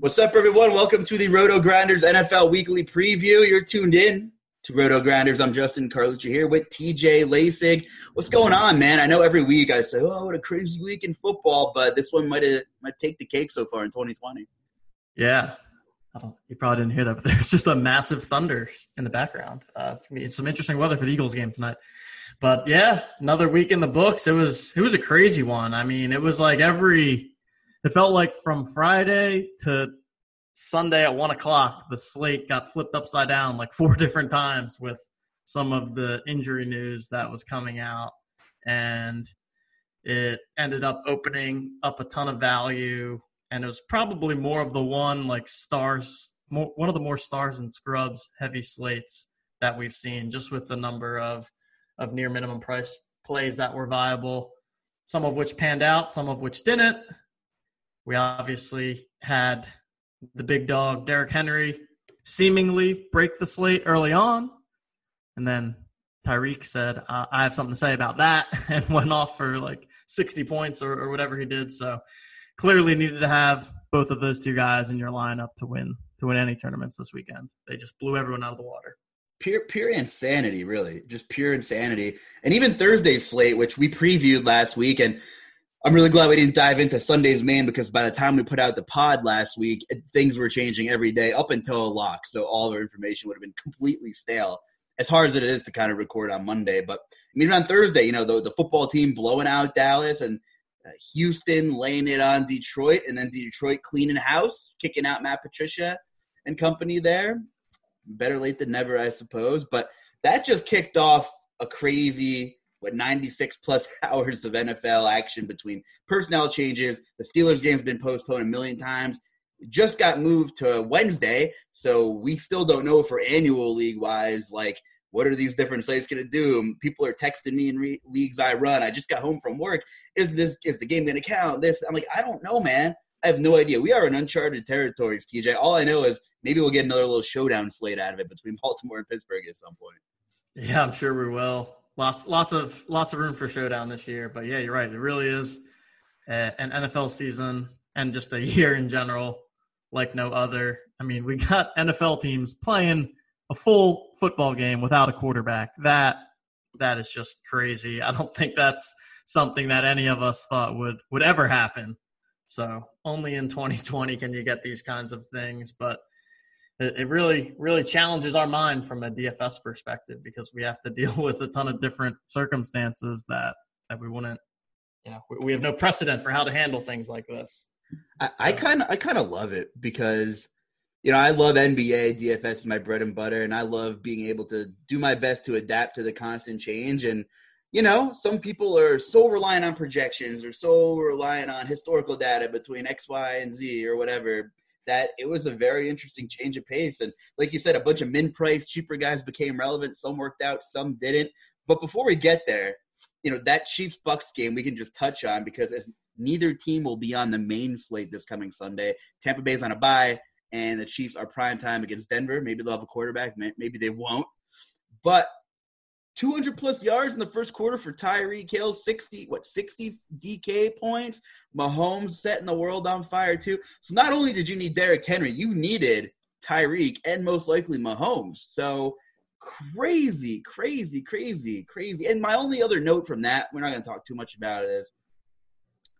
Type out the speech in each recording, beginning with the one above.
What's up, everyone? Welcome to the Roto Grinders NFL Weekly Preview. You're tuned in to Roto Grinders. I'm Justin Carlucci here with TJ Laessig. What's going on, man? I know every week I say, "Oh, what a crazy week in football," but this one might might take the cake so far in 2020. Yeah, you probably didn't hear that, but there's just a massive thunder in the background. Uh, it's gonna be some interesting weather for the Eagles game tonight. But yeah, another week in the books. It was it was a crazy one. I mean, it was like every it felt like from Friday to Sunday at one o'clock, the slate got flipped upside down like four different times with some of the injury news that was coming out. And it ended up opening up a ton of value. And it was probably more of the one like stars, more, one of the more stars and scrubs heavy slates that we've seen, just with the number of, of near minimum price plays that were viable, some of which panned out, some of which didn't. We obviously had the big dog, Derrick Henry, seemingly break the slate early on. And then Tyreek said, uh, I have something to say about that, and went off for like 60 points or, or whatever he did. So clearly needed to have both of those two guys in your lineup to win to win any tournaments this weekend. They just blew everyone out of the water. Pure pure insanity, really. Just pure insanity. And even Thursday's slate, which we previewed last week, and I'm really glad we didn't dive into Sunday's main because by the time we put out the pod last week, things were changing every day up until a lock. So all of our information would have been completely stale. As hard as it is to kind of record on Monday, but I mean on Thursday, you know the the football team blowing out Dallas and uh, Houston laying it on Detroit, and then Detroit cleaning house, kicking out Matt Patricia and company there. Better late than never, I suppose. But that just kicked off a crazy what 96 plus hours of NFL action between personnel changes. The Steelers game's been postponed a million times. just got moved to Wednesday, so we still don't know for annual league wise, like what are these different slates going to do? People are texting me in re- leagues I run. I just got home from work. Is this is the game going to count? This I'm like I don't know, man. I have no idea. We are in uncharted territories, TJ. All I know is maybe we'll get another little showdown slate out of it between Baltimore and Pittsburgh at some point. Yeah, I'm sure we will lots lots of lots of room for showdown this year. But yeah, you're right. It really is an NFL season and just a year in general like no other. I mean, we got NFL teams playing a full football game without a quarterback. That that is just crazy. I don't think that's something that any of us thought would would ever happen. So only in 2020 can you get these kinds of things. But it, it really really challenges our mind from a DFS perspective because we have to deal with a ton of different circumstances that that we wouldn't you know we, we have no precedent for how to handle things like this. I kind of I kind of love it because you know I love NBA DFS is my bread and butter, and I love being able to do my best to adapt to the constant change. And you know, some people are so reliant on projections or so reliant on historical data between X, Y, and Z or whatever that it was a very interesting change of pace. And like you said, a bunch of min price, cheaper guys became relevant. Some worked out, some didn't. But before we get there, you know, that Chiefs Bucks game we can just touch on because as neither team will be on the main slate this coming Sunday. Tampa Bay's on a bye, and the Chiefs are prime time against Denver. Maybe they'll have a quarterback, maybe they won't. But 200 plus yards in the first quarter for Tyreek Hill, 60, what, 60 DK points? Mahomes setting the world on fire, too. So not only did you need Derrick Henry, you needed Tyreek and most likely Mahomes. So crazy, crazy, crazy, crazy. And my only other note from that, we're not going to talk too much about it, is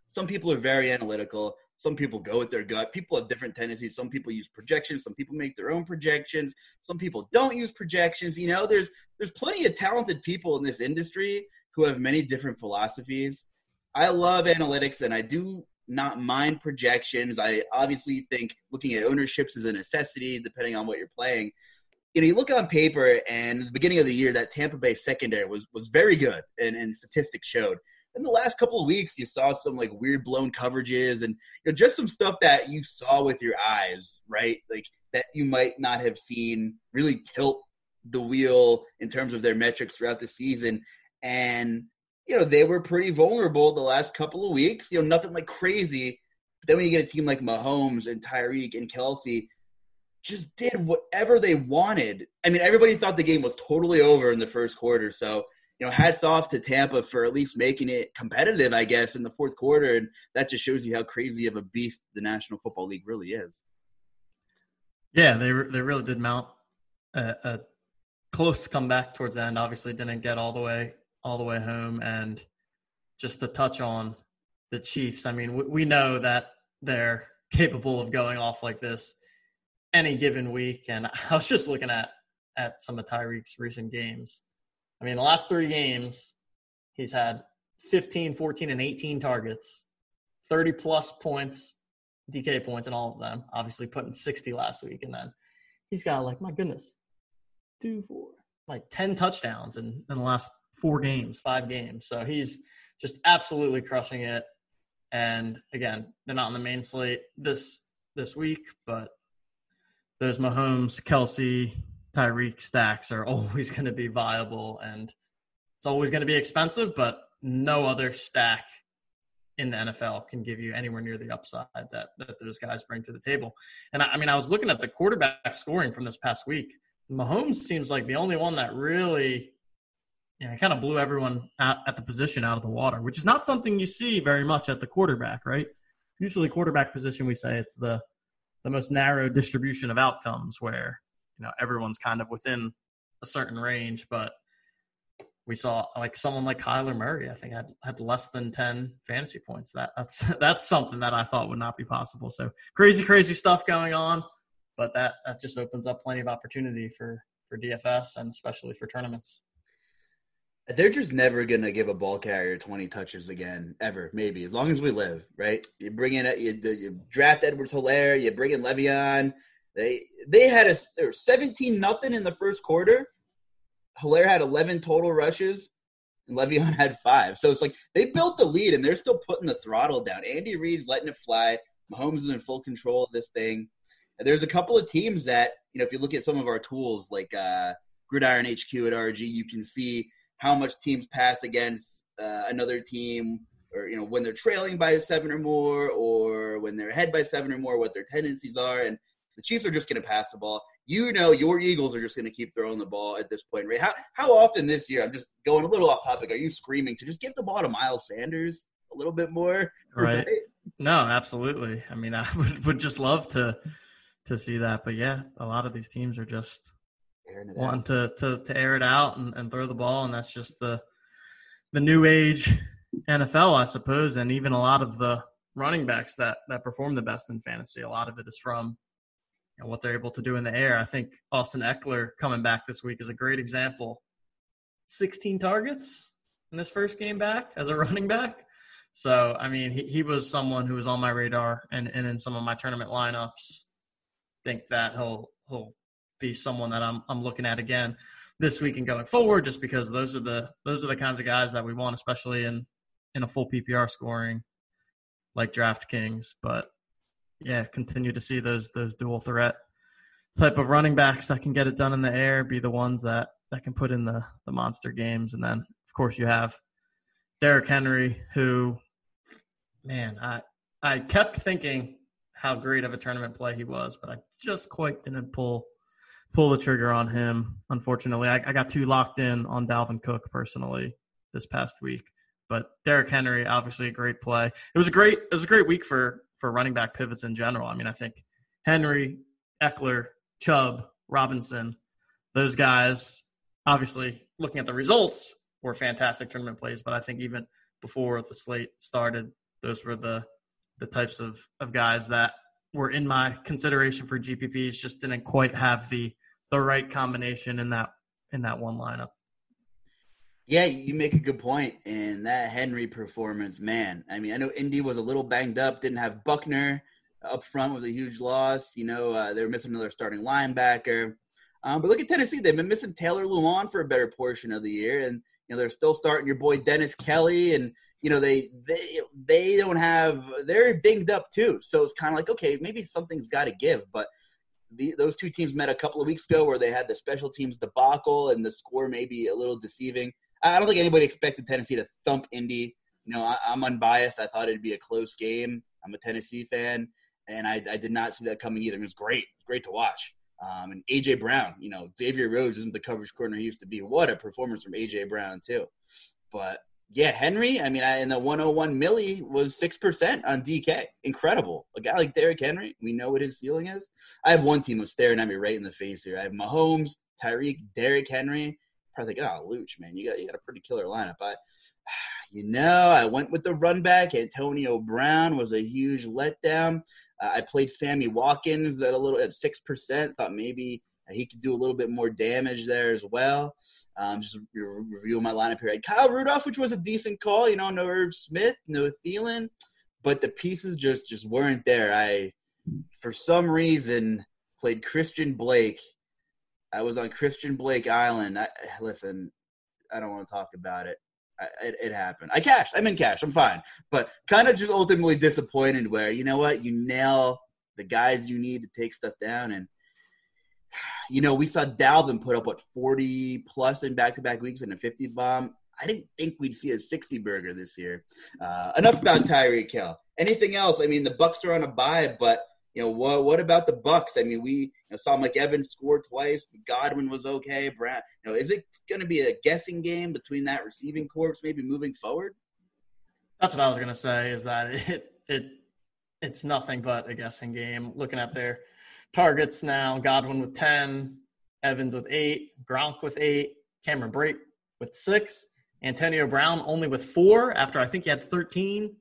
some people are very analytical. Some people go with their gut. People have different tendencies. Some people use projections. Some people make their own projections. Some people don't use projections. You know, there's there's plenty of talented people in this industry who have many different philosophies. I love analytics and I do not mind projections. I obviously think looking at ownerships is a necessity depending on what you're playing. You know, you look on paper and the beginning of the year that Tampa Bay secondary was was very good and, and statistics showed in the last couple of weeks, you saw some like weird blown coverages and you know, just some stuff that you saw with your eyes, right? Like that you might not have seen really tilt the wheel in terms of their metrics throughout the season. And, you know, they were pretty vulnerable the last couple of weeks. You know, nothing like crazy. But then when you get a team like Mahomes and Tyreek and Kelce, just did whatever they wanted. I mean, everybody thought the game was totally over in the first quarter. So you know, hats off to Tampa for at least making it competitive, I guess, in the fourth quarter. And that just shows you how crazy of a beast the National Football League really is. Yeah, they they really did mount a, a close comeback towards the end. Obviously, didn't get all the way all the way home, and just to touch on the Chiefs. I mean, we, we know that they're capable of going off like this any given week. And I was just looking at at some of Tyreek's recent games I mean, the last three games, he's had 15, 14, and 18 targets, 30 plus points, DK points in all of them. Obviously, putting 60 last week. And then he's got, like, my goodness, two, four, like 10 touchdowns in, in the last four games, five games. So he's just absolutely crushing it. And again, they're not on the main slate this this week, but there's Mahomes, Kelce, Tyreek stacks are always going to be viable and it's always going to be expensive, but no other stack in the NFL can give you anywhere near the upside that, that those guys bring to the table. And I, I mean, I was looking at the quarterback scoring from this past week. Mahomes seems like the only one that really, you know, kind of blew everyone at, at the position out of the water, which is not something you see very much at the quarterback, right? Usually, quarterback position, we say it's the the most narrow distribution of outcomes where you know everyone's kind of within a certain range, but we saw like someone like Kyler Murray, I think had had less than ten fantasy points. That that's that's something that I thought would not be possible. So crazy, crazy stuff going on, but that that just opens up plenty of opportunity for for DFS and especially for tournaments. They're just never gonna give a ball carrier twenty touches again, ever. Maybe as long as we live, right? You bring in, you, you draft Edwards Helaire, you bring in Le'Veon, they they had a 17 nothing in the first quarter. Helaire had 11 total rushes, and Le'Veon had five. So it's like they built the lead, and they're still putting the throttle down. Andy Reid's letting it fly. Mahomes is in full control of this thing. And there's a couple of teams that you know, if you look at some of our tools like uh, Gridiron HQ at RG, you can see how much teams pass against uh, another team or you know when they're trailing by seven or more or when they're ahead by seven or more what their tendencies are and the Chiefs are just going to pass the ball. You know, your Eagles are just going to keep throwing the ball at this point, right? How how often this year? I'm just going a little off topic. Are you screaming to just give the ball to Miles Sanders a little bit more? Right. right? No, absolutely. I mean, I would, would just love to to see that, but yeah, a lot of these teams are just wanting to, to to air it out and, and throw the ball, and that's just the the new age NFL, I suppose, and even a lot of the running backs that that perform the best in fantasy. A lot of it is from and what they're able to do in the air. I think Austin Ekeler coming back this week is a great example. 16 targets in this first game back as a running back. So, I mean, he, he was someone who was on my radar and, and in some of my tournament lineups. Think that he'll he'll be someone that I'm I'm looking at again this week and going forward, just because those are the those are the kinds of guys that we want, especially in in a full PPR scoring like DraftKings. But yeah, continue to see those those dual threat type of running backs that can get it done in the air, be the ones that that can put in the the monster games, and then of course you have Derrick Henry, who, man, I I kept thinking how great of a tournament play he was, but I just quite didn't pull pull the trigger on him. Unfortunately, I, I got too locked in on Dalvin Cook personally this past week. But Derrick Henry, obviously a great play. It was a great it was a great week for for running back pivots in general. I mean, I think Henry, Ekeler, Chubb, Robinson, those guys, obviously looking at the results, were fantastic tournament plays. But I think even before the slate started, those were the the types of, of guys that were in my consideration for GPPs. Just didn't quite have the the right combination in that in that one lineup. Yeah, you make a good point. And that Henry performance, man. I mean, I know Indy was a little banged up, didn't have Buckner up front was a huge loss. You know, uh, they were missing another starting linebacker. Um, but look at Tennessee; they've been missing Taylor Lewan for a better portion of the year, and you know they're still starting your boy Dennis Kelly, and you know they they they don't have they're dinged up too. So it's kind of like okay, maybe something's got to give. But the, those two teams met a couple of weeks ago where they had the special teams debacle, and the score may be a little deceiving. I don't think anybody expected Tennessee to thump Indy. You know, I, I'm unbiased. I thought it'd be a close game. I'm a Tennessee fan, and I, I did not see that coming either. It was great. It was great to watch. Um, and AJ Brown, you know, Xavier Rhodes isn't the coverage corner he used to be. What a performance from AJ Brown too. But yeah, Henry. I mean, I, in the 101 milli was six percent on DK. Incredible. A guy like Derrick Henry, we know what his ceiling is. I have one team who's staring at me right in the face here. I have Mahomes, Tyreek, Derrick Henry. Probably think, oh, Luuch, man, you got you got a pretty killer lineup. But you know, I went with the run back. Antonio Brown was a huge letdown. Uh, I played Sammy Watkins at a little at six percent. Thought maybe he could do a little bit more damage there as well. Um, just re- reviewing my lineup here. I had Kyle Rudolph, which was a decent call. You know, no Irv Smith, no Thielen, but the pieces just just weren't there. I, for some reason, played Christian Blake. I was on Christian Blake Island. I, listen, I don't want to talk about it. I, it, it happened. I cashed. I'm in cash. I'm fine. But kind of just ultimately disappointed where, you know what, you nail the guys you need to take stuff down. And, you know, we saw Dalvin put up, what, 40 plus in back to back weeks and a 50 bomb. I didn't think we'd see a 60 burger this year. Uh, enough about Tyreek Hill. Anything else? I mean, the Bucks are on a bye, but you know what? What about the Bucks? I mean, we you know, saw Mike Evans score twice. Godwin was okay. Brad, you know, is it going to be a guessing game between that receiving corps maybe moving forward? That's what I was going to say. Is that it? It it's nothing but a guessing game. Looking at their targets now, Godwin with ten, Evans with eight, Gronk with eight, Cameron Brate with six, Antonio Brown only with four. After I think he had thirteen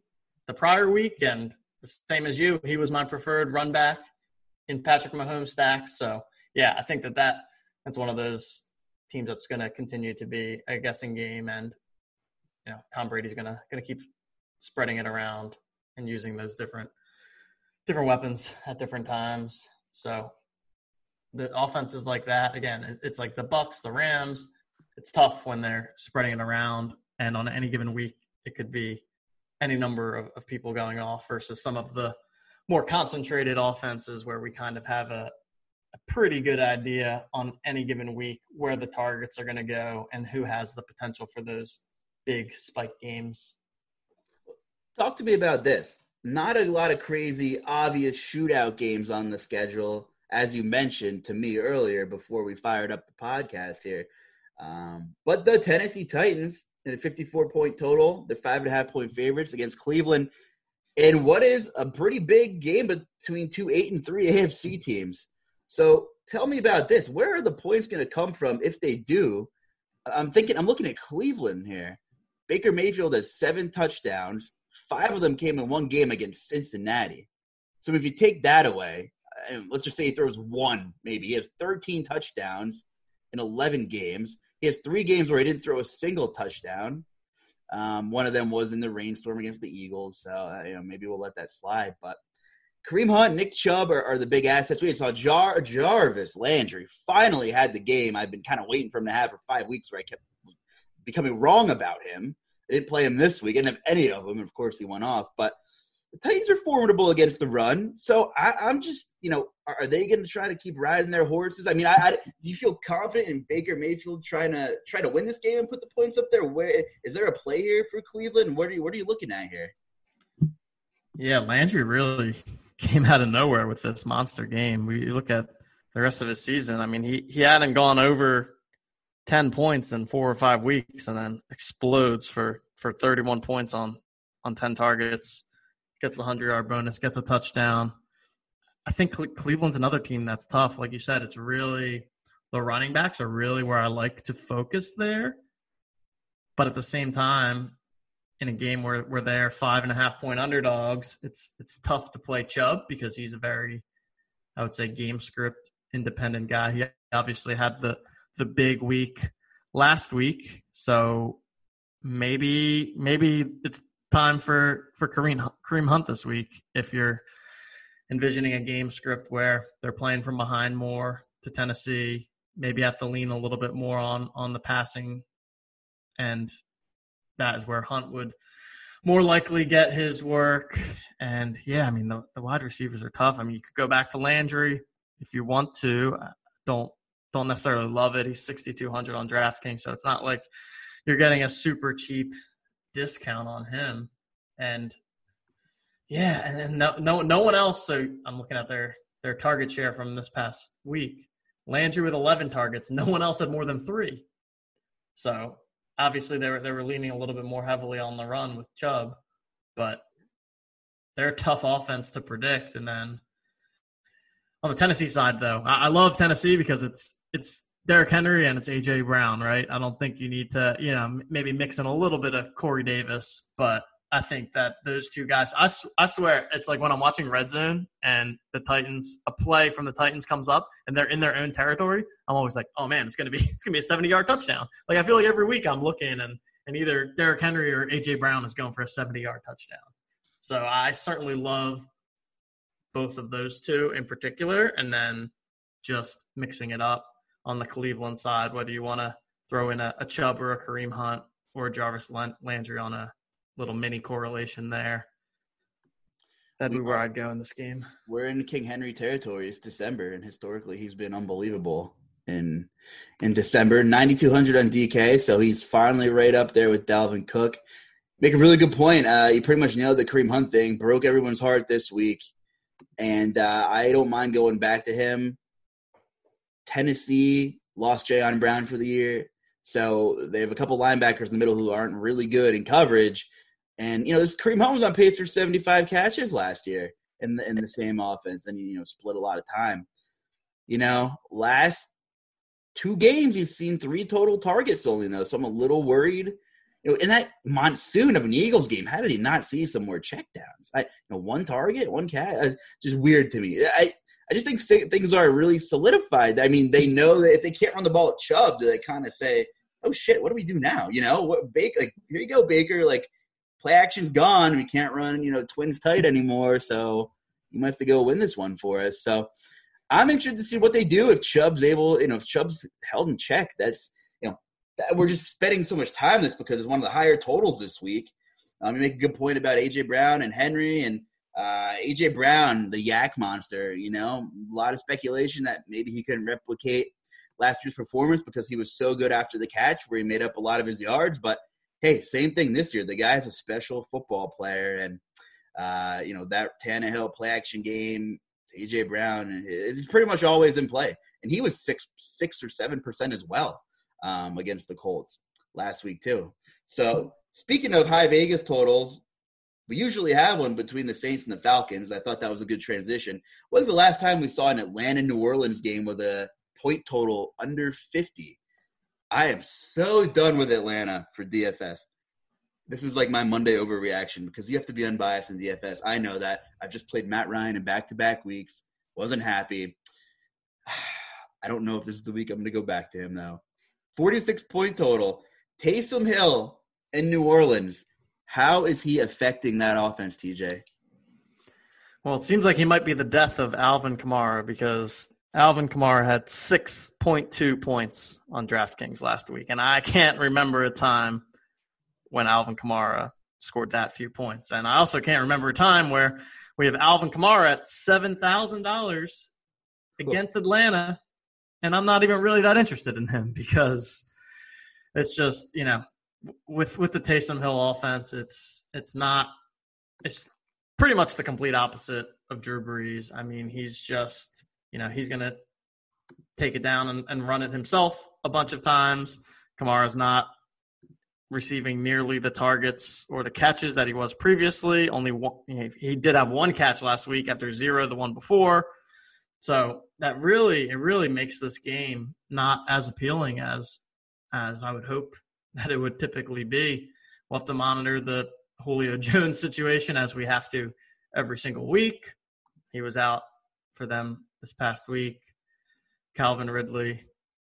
the prior week, and the same as you. He was my preferred run back in Patrick Mahomes stacks. So yeah, I think that, that that's one of those teams that's going to continue to be a guessing game, and you know Tom Brady's going to going to keep spreading it around and using those different different weapons at different times. So the offenses like that again, it's like the Bucks, the Rams. It's tough when they're spreading it around, and on any given week, it could be any number of, of people going off versus some of the more concentrated offenses where we kind of have a, a pretty good idea on any given week where the targets are going to go and who has the potential for those big spike games. Talk to me about this. Not a lot of crazy, obvious shootout games on the schedule, as you mentioned to me earlier before we fired up the podcast here. Um, but the Tennessee Titans and a 54 point total. They're five and a half point favorites against Cleveland And what is a pretty big game between two eight and three AFC teams. So tell me about this. Where are the points going to come from if they do? I'm thinking, I'm looking at Cleveland here. Baker Mayfield has seven touchdowns. Five of them came in one game against Cincinnati. So if you take that away, let's just say he throws one, maybe he has 13 touchdowns in 11 games. He has three games where he didn't throw a single touchdown. Um, one of them was in the rainstorm against the Eagles, so uh, you know maybe we'll let that slide. But Kareem Hunt, Nick Chubb are, are the big assets. We saw Jar- Jarvis Landry finally had the game I've been kind of waiting for him to have for five weeks, where I kept becoming wrong about him. I didn't play him this week. I didn't have any of them. Of course, he went off, but the Titans are formidable against the run. So I, am just, you know, are, they going to try to keep riding their horses? I mean, I, I, do you feel confident in Baker Mayfield trying to try to win this game and put the points up there? Where is there a play here for Cleveland? What are you What are you looking at here? Yeah, Landry really came out of nowhere with this monster game. We look at the rest of his season. I mean, he he hadn't gone over ten points in four or five weeks, and then explodes for for thirty one points on on ten targets, gets a hundred yard bonus, gets a touchdown. I think Cleveland's another team that's tough. Like you said, it's really the running backs are really where I like to focus there. But at the same time, in a game where, where they're five and a half point underdogs, it's it's tough to play Chubb because he's a very, I would say, game script independent guy. He obviously had the the big week last week, so maybe maybe it's time for for Kareem Kareem Hunt this week if you're envisioning a game script where they're playing from behind more to Tennessee, maybe have to lean a little bit more on on the passing and that is where Hunt would more likely get his work. And yeah, I mean the, the wide receivers are tough. I mean you could go back to Landry if you want to. Don't don't necessarily love it. He's sixty two hundred on DraftKings, so it's not like you're getting a super cheap discount on him. And yeah, and then no no no one else. So I'm looking at their their target share from this past week. Landry with 11 targets. No one else had more than three. So obviously they were they were leaning a little bit more heavily on the run with Chubb, but they're a tough offense to predict. And then on the Tennessee side, though, I, I love Tennessee because it's it's Derrick Henry and it's AJ Brown, right? I don't think you need to, you know, maybe mix in a little bit of Corey Davis, but I think that those two guys, I, I swear, it's like when I'm watching Red Zone and the Titans, a play from the Titans comes up and they're in their own territory. I'm always like, oh man, it's gonna be it's gonna be a 70 yard touchdown. Like I feel like every week I'm looking and and either Derrick Henry or AJ Brown is going for a 70 yard touchdown. So I certainly love both of those two in particular, and then just mixing it up on the Cleveland side, whether you want to throw in a, a Chubb or a Kareem Hunt or a Jarvis Landry on a little mini correlation there. That'd be where I'd go in this game. We're in King Henry territory. It's December, and historically, he's been unbelievable in in December. Ninety two hundred on DK, so he's finally right up there with Dalvin Cook. Make a really good point. Uh, he pretty much nailed the Kareem Hunt thing, broke everyone's heart this week, and uh, I don't mind going back to him. Tennessee lost Jayon Brown for the year, so they have a couple linebackers in the middle who aren't really good in coverage. And you know, this Kareem was on pace for 75 catches last year in the in the same offense, and you know, split a lot of time. You know, last two games he's seen three total targets only though, so I'm a little worried. You know, in that monsoon of an Eagles game, how did he not see some more checkdowns? I, you know, one target, one cat, uh, just weird to me. I, I just think things are really solidified. I mean, they know that if they can't run the ball at Chubb, do they kind of say, "Oh shit, what do we do now?" You know, what Baker? Like, here you go, Baker. Like, play action's gone. We can't run, you know, twins tight anymore. So you might have to go win this one for us. So I'm interested to see what they do if Chubb's able, you know, if Chubb's held in check. That's, you know, that, we're just spending so much time this because it's one of the higher totals this week. Um, you make a good point about AJ Brown and Henry and uh, AJ Brown, the yak monster. You know, a lot of speculation that maybe he couldn't replicate last year's performance because he was so good after the catch, where he made up a lot of his yards. But hey, same thing this year. The guy's a special football player, and uh, you know that Tannehill play action game, AJ Brown, is pretty much always in play. And he was six, six or seven percent as well um, against the Colts last week too. So speaking of high Vegas totals, we usually have one between the Saints and the Falcons. I thought that was a good transition. Was the last time we saw an Atlanta New Orleans game with a point total under 50? I am so done with Atlanta for DFS. This is like my Monday overreaction because you have to be unbiased in DFS. I know that. I've just played Matt Ryan in back to back weeks. Wasn't happy. I don't know if this is the week I'm going to go back to him though. 46 point total. Taysom Hill in New Orleans. How is he affecting that offense, TJ? Well, it seems like he might be the death of Alvin Kamara because Alvin Kamara had 6.2 points on DraftKings last week, and I can't remember a time when Alvin Kamara scored that few points. And I also can't remember a time where we have Alvin Kamara at $7,000 against Atlanta, and I'm not even really that interested in him because it's just, you know, with with the Taysom Hill offense, it's it's not it's pretty much the complete opposite of Drew Brees. I mean, he's just you know, he's to take it down and, and run it himself a bunch of times. Kamara's not receiving nearly the targets or the catches that he was previously. Only one, he did have one catch last week after zero the one before. So that really it really makes this game not as appealing as as I would hope that it would typically be. We'll have to monitor the Julio Jones situation as we have to every single week. He was out for them this past week. Calvin Ridley,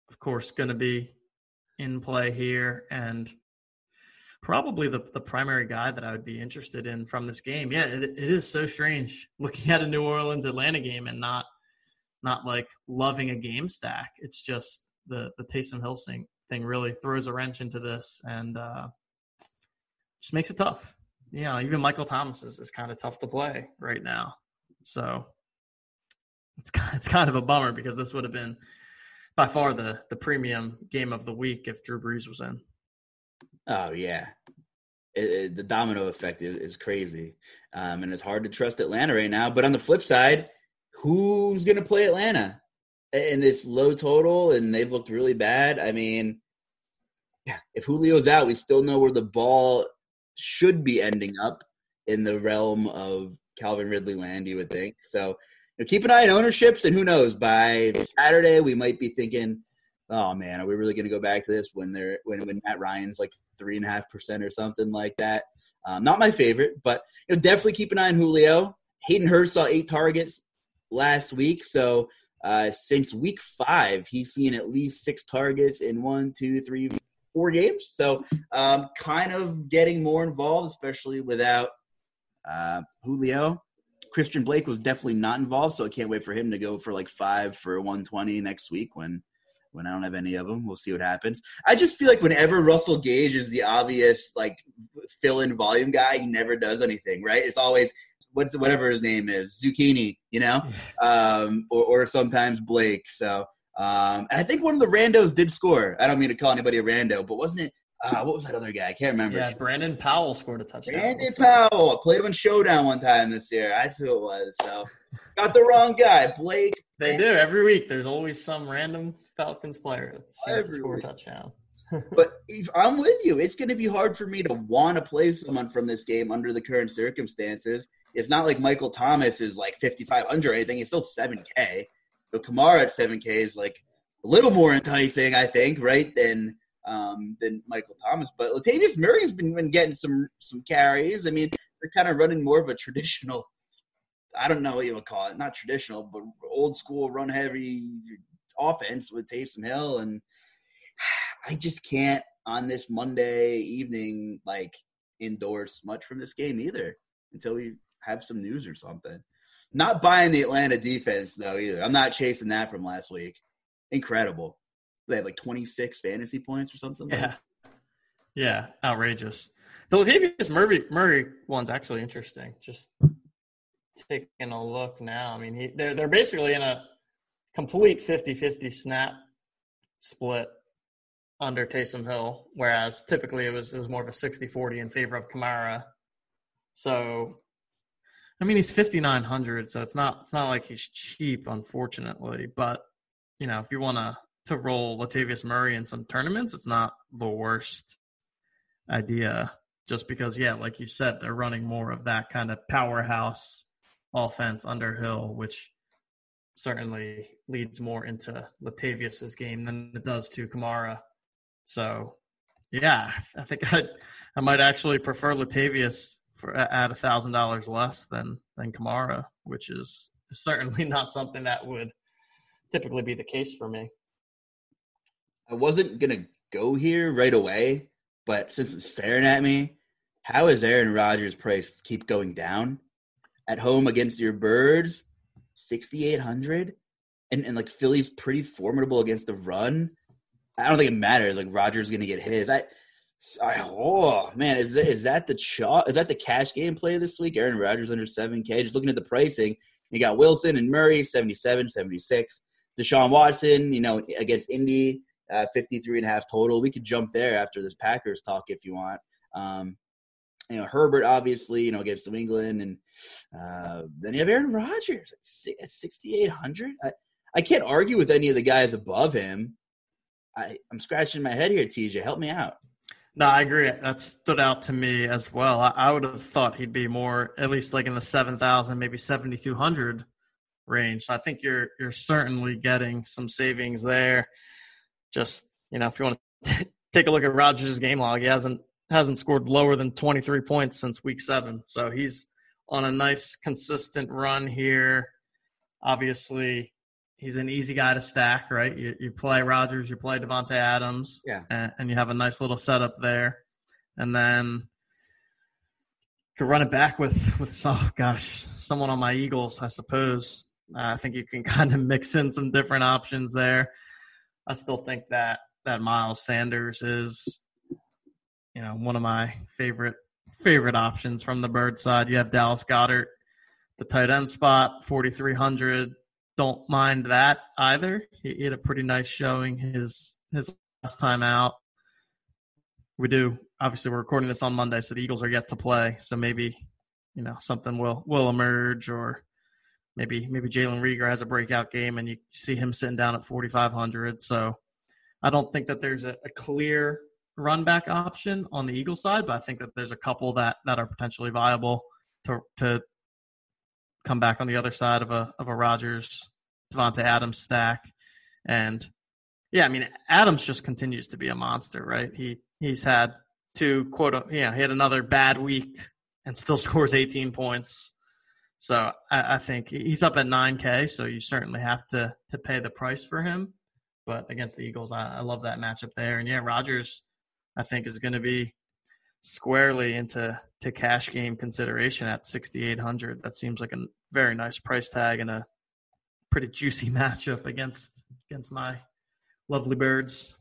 of course, going to be in play here and probably the, the primary guy that I would be interested in from this game. Yeah, it, it is so strange looking at a New Orleans Atlanta game and not not like loving a game stack. It's just the the Taysom Hill thing, thing really throws a wrench into this and uh, just makes it tough. You know, even Michael Thomas is, is kind of tough to play right now. So it's it's kind of a bummer because this would have been by far the the premium game of the week if Drew Brees was in. Oh yeah, it, it, the domino effect is, is crazy, um, and it's hard to trust Atlanta right now. But on the flip side, who's going to play Atlanta in this low total? And they've looked really bad. I mean, if Julio's out, we still know where the ball should be ending up in the realm of Calvin Ridley land. You would think so. You know, keep an eye on ownerships, and who knows? By Saturday, we might be thinking oh man, are we really going to go back to this when they're when when Matt Ryan's like three and a half percent or something like that? Um, not my favorite, but you know, definitely keep an eye on Julio. Hayden Hurst saw eight targets last week, so uh, since week five, he's seen at least six targets in one, two, three, four games. So um, kind of getting more involved, especially without uh, Julio. Christian Blake was definitely not involved, so I can't wait for him to go for like five for 120 next week when when I don't have any of them. We'll see what happens. I just feel like whenever Russell Gage is the obvious like fill in volume guy, he never does anything, right? It's always what's whatever his name is, Zucchini, you know, um, or, or sometimes Blake. So, um, and I think one of the randos did score. I don't mean to call anybody a rando, but wasn't it? Uh, what was that other guy? I can't remember. Yeah, Brandon Powell scored a touchdown. Brandon Powell played him in Showdown one time this year. That's who it was. So, got the wrong guy. Blake. They do every week. There's always some random Falcons player that seems to score a touchdown. but I'm with you. It's going to be hard for me to want to play someone from this game under the current circumstances. It's not like Michael Thomas is like 5,500 or anything. He's still 7K. So Kamara at 7K is like a little more enticing, I think, right, than um, than Michael Thomas. But Latavius Murray's been, been getting some some carries. I mean, they're kind of running more of a traditional. I don't know what you would call it. Not traditional, but old school run heavy offense with Taysom Hill, and I just can't on this Monday evening like endorse much from this game either until we have some news or something. Not buying the Atlanta defense though either. I'm not chasing that from last week. Incredible. They had like 26 fantasy points or something. Yeah, like. yeah, outrageous. The Latavius Murray Murray one's actually interesting. Just taking a look now. I mean, he, they're they're basically in a complete 50-50 snap split under Taysom Hill, whereas typically it was it was more of a 60-40 in favor of Kamara. So I mean he's 5900, so it's not it's not like he's cheap unfortunately, but you know, if you want to to roll Latavius Murray in some tournaments, it's not the worst idea just because yeah, like you said, they're running more of that kind of powerhouse offense under Hill, which certainly leads more into Latavius's game than it does to Kamara. So, yeah, I think I I might actually prefer Latavius for at a thousand dollars less than than Kamara, which is certainly not something that would typically be the case for me. I wasn't gonna go here right away, but since it's staring at me, how is Aaron Rodgers' price keep going down? At home against your birds, 6,800. And, and like Philly's pretty formidable against the run. I don't think it matters. Like Rodgers to get his. I, I, oh man, is that, is that the chalk? Is that the cash game play this week? Aaron Rodgers under 7K. Just looking at the pricing, you got Wilson and Murray 77, 76. Deshaun Watson, you know, against Indy, uh, 53 and a half total. We could jump there after this Packers talk if you want. Um, you know Herbert, obviously, you know against New England, and uh, then you have Aaron Rodgers at, sixty eight hundred. I, I can't argue with any of the guys above him. I, I'm scratching my head here, TJ. Help me out. No, I agree. That stood out to me as well. I, I would have thought he'd be more, at least like in the seven thousand, maybe seventy two hundred range. So I think you're you're certainly getting some savings there. Just you know, if you want to take a look at Rodgers' game log, he hasn't hasn't scored lower than twenty three points since week seven. So he's on a nice consistent run here. Obviously, he's an easy guy to stack, right? You, you play Rodgers, you play Davante Adams, yeah, and, and, you have a nice little setup there, and then you could run it back with with some gosh, someone on my Eagles, I suppose. Uh, I think you can kind of mix in some different options there. I still think that that Miles Sanders is, you know, one of my favorite favorite options from the bird side. You have Dallas Goedert, the tight end spot, forty three hundred don't mind that either. He, had a pretty nice showing his his last time out. We do obviously we're recording this on Monday, so the Eagles are yet to play. So maybe you know something will will emerge, or maybe maybe Jalen Reagor has a breakout game, and you see him sitting down at forty five hundred. So I don't think that there's a, a clear run back option on the Eagle side, but I think that there's a couple that that are potentially viable to to come back on the other side of a of a Rodgers Davante Adams stack, and yeah, I mean Adams just continues to be a monster, right? He he's had two quote yeah he had another bad week and still scores 18 points. So I, I think he's up at 9K, so you certainly have to to pay the price for him. But against the Eagles, I, I love that matchup there. And yeah, Rodgers I think is going to be squarely into to cash game consideration at 6800 that seems like a very nice price tag and a pretty juicy matchup against against my lovely birds.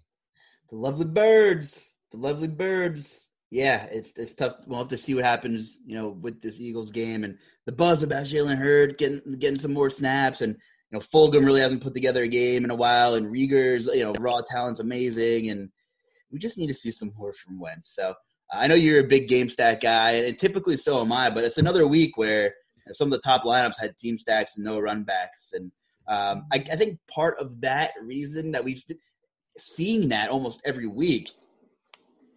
The lovely birds. The lovely birds. Yeah it's it's tough. We'll have to see what happens you know with this eagles game and the buzz about Jalen Hurts getting getting some more snaps and you know fulgham really hasn't put together a game in a while and Reagor's you know raw talent's amazing and we just need to see some more from Wentz. So I know you're a big game stack guy, and typically so am I. But it's another week where some of the top lineups had team stacks and no run backs, and um, I, I, think part of that reason that we've been seeing that almost every week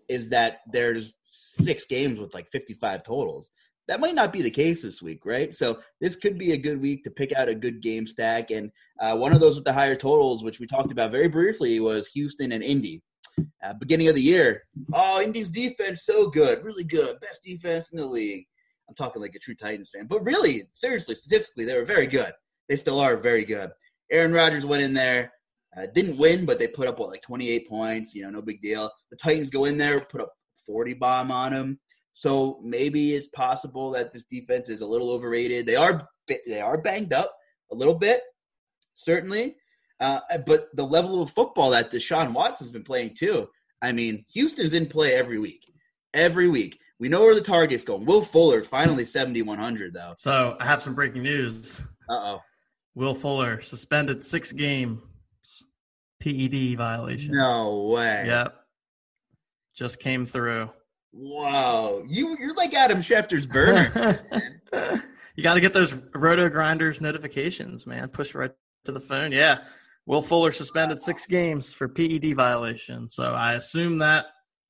is that there's six games with like 55 totals. That might not be the case this week, right? So this could be a good week to pick out a good game stack, and uh, one of those with the higher totals, which we talked about very briefly, was Houston and Indy uh, beginning of the year. Oh, Indy's defense so good, really good, best defense in the league. I'm talking like a true Titans fan, but really, seriously, statistically, they were very good. They still are very good. Aaron Rodgers went in there, uh, didn't win, but they put up what like 28 points. You know, no big deal. The Titans go in there, put up 40 bomb on them. So maybe it's possible that this defense is a little overrated. They are they are banged up a little bit, certainly. Uh, but the level of football that Deshaun Watson's been playing too. I mean, Houston's in play every week. Every week. We know where the target's going. Will Fuller finally 7,100, though. So I have some breaking news. Uh oh. Will Fuller suspended six games. PED violation. No way. Yep. Just came through. Whoa. You, you're like Adam Schefter's burner. you got to get those roto grinders notifications, man. Push right to the phone. Yeah. Will Fuller suspended six games for PED violation. So I assume that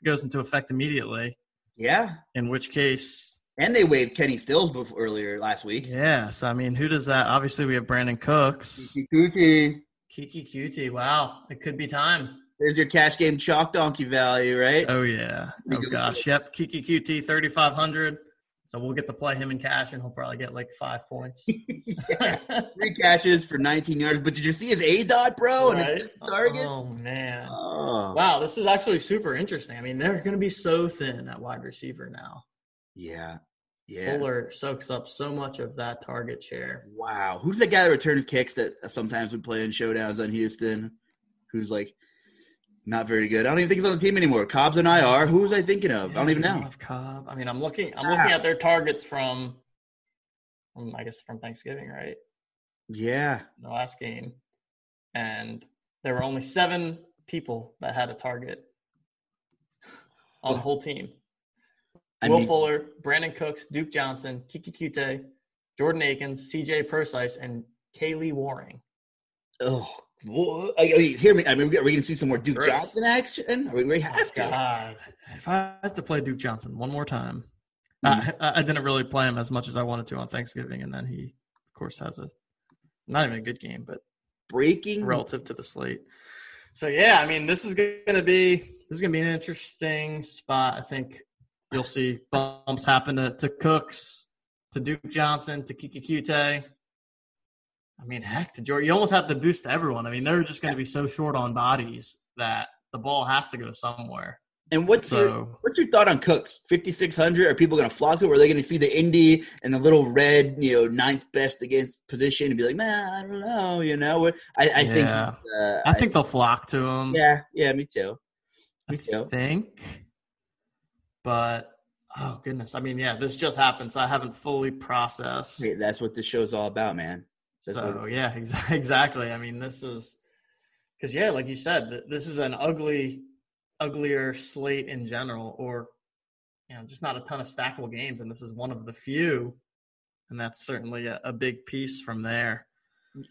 goes into effect immediately. Yeah. In which case. And they waived Kenny Stills before, earlier last week. Yeah. So, I mean, who does that? Obviously, we have Brandin Cooks. Keke Coutee. Keke Coutee. Wow. It could be time. There's your cash game chalk donkey value, right? Oh, yeah. Oh, gosh. Yep. Keke Coutee, 3,500. So we'll get to play him in cash, and he'll probably get like five points. Three catches for 19 yards. But did you see his aDOT, bro, right? and his target? Oh man! Oh. Wow, this is actually super interesting. I mean, they're going to be so thin at wide receiver now. Yeah, yeah. Fuller soaks up so much of that target share. Wow, who's the guy that returns kicks that sometimes we play in showdowns on Houston? Who's like not very good. I don't even think he's on the team anymore. Cobb's an IR. Who was I thinking of? Yeah, I don't even know. Cobb. I mean, I'm looking. I'm ah. looking at their targets from, from, I guess, from Thanksgiving, right? Yeah. The last game, and there were only seven people that had a target on the whole team. I Will mean, Fuller, Brandin Cooks, Duke Johnson, Keke Coutee, Jordan Akins, C.J. Prosise, and Kahale Warring. Oh, well, I, I mean, hear me. I mean, are we going to see some more Duke Gross. Johnson action? We, we have to. God, if I had to play Duke Johnson one more time, Mhm. I, I didn't really play him as much as I wanted to on Thanksgiving, and then he, of course, has a not even a good game, but Breaking. relative to the slate. So yeah, I mean, this is going to be this is going to be an interesting spot. I think you'll see bumps happen to, to Cooks, to Duke Johnson, to Keke Coutee. I mean, heck, to George, you almost have to boost everyone. I mean, they're just going to be so short on bodies that the ball has to go somewhere. And what's your what's your thought on Cooks? Fifty six hundred? Are people going to flock to? it? Or are they going to see the Indy and the little red, you know, ninth best against position and be like, man, I don't know, you know? I, I think. Uh, I think they'll flock to him. Yeah, yeah, me too. Me I too. think. But oh goodness, I mean, yeah, this just happened, so I haven't fully processed. Hey, that's what this show's all about, man. So yeah, exa- exactly. I mean, this is because yeah, like you said, th- this is an ugly, uglier slate in general, or you know, just not a ton of stackable games, and this is one of the few, and that's certainly a, a big piece from there.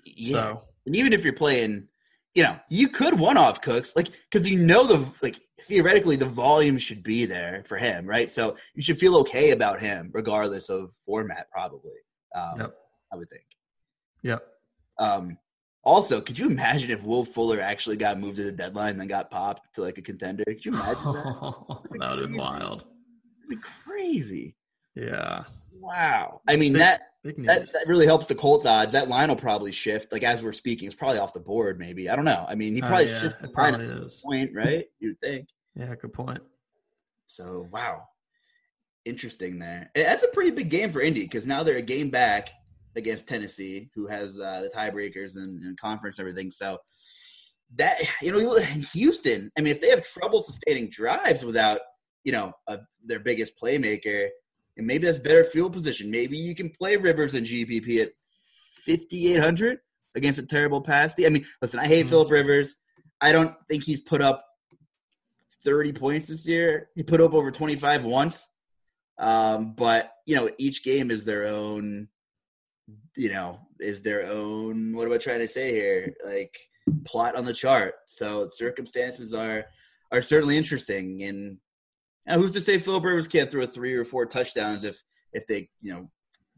Yes. So And even if you're playing, you know, you could one off Cooks, like because you know the like theoretically the volume should be there for him, right? So you should feel okay about him regardless of format, probably. Um, Yep. I would think. Yep. Um, also, could you imagine if Will Fuller actually got moved to the deadline and then got popped to like a contender? Could you imagine that? that would have been wild. Be crazy. Yeah, Wow. I mean Big- that big that, that really helps the Colts odds. That line will probably shift. Like as we're speaking, it's probably off the board. Maybe I don't know. I mean, he Oh, probably yeah, shifts the line at this point, right? You'd think. Yeah, good point. So wow, interesting there. That's a pretty big game for Indy because now they're a game back against Tennessee, who has uh, the tiebreakers and, and conference and everything. So that you know, in Houston. I mean, if they have trouble sustaining drives without you know a, their biggest playmaker, and maybe that's better field position. Maybe you can play Rivers and GPP at fifty eight hundred against a terrible pass. I mean, listen, I hate Mhm. Philip Rivers. I don't think he's put up 30 points this year. He put up over 25 once. Um, but you know, each game is their own, you know, is their own what am I trying to say here? Like plot on the chart. So circumstances are are certainly interesting. And who's to say Philip Rivers can't throw three or four touchdowns if if they, you know,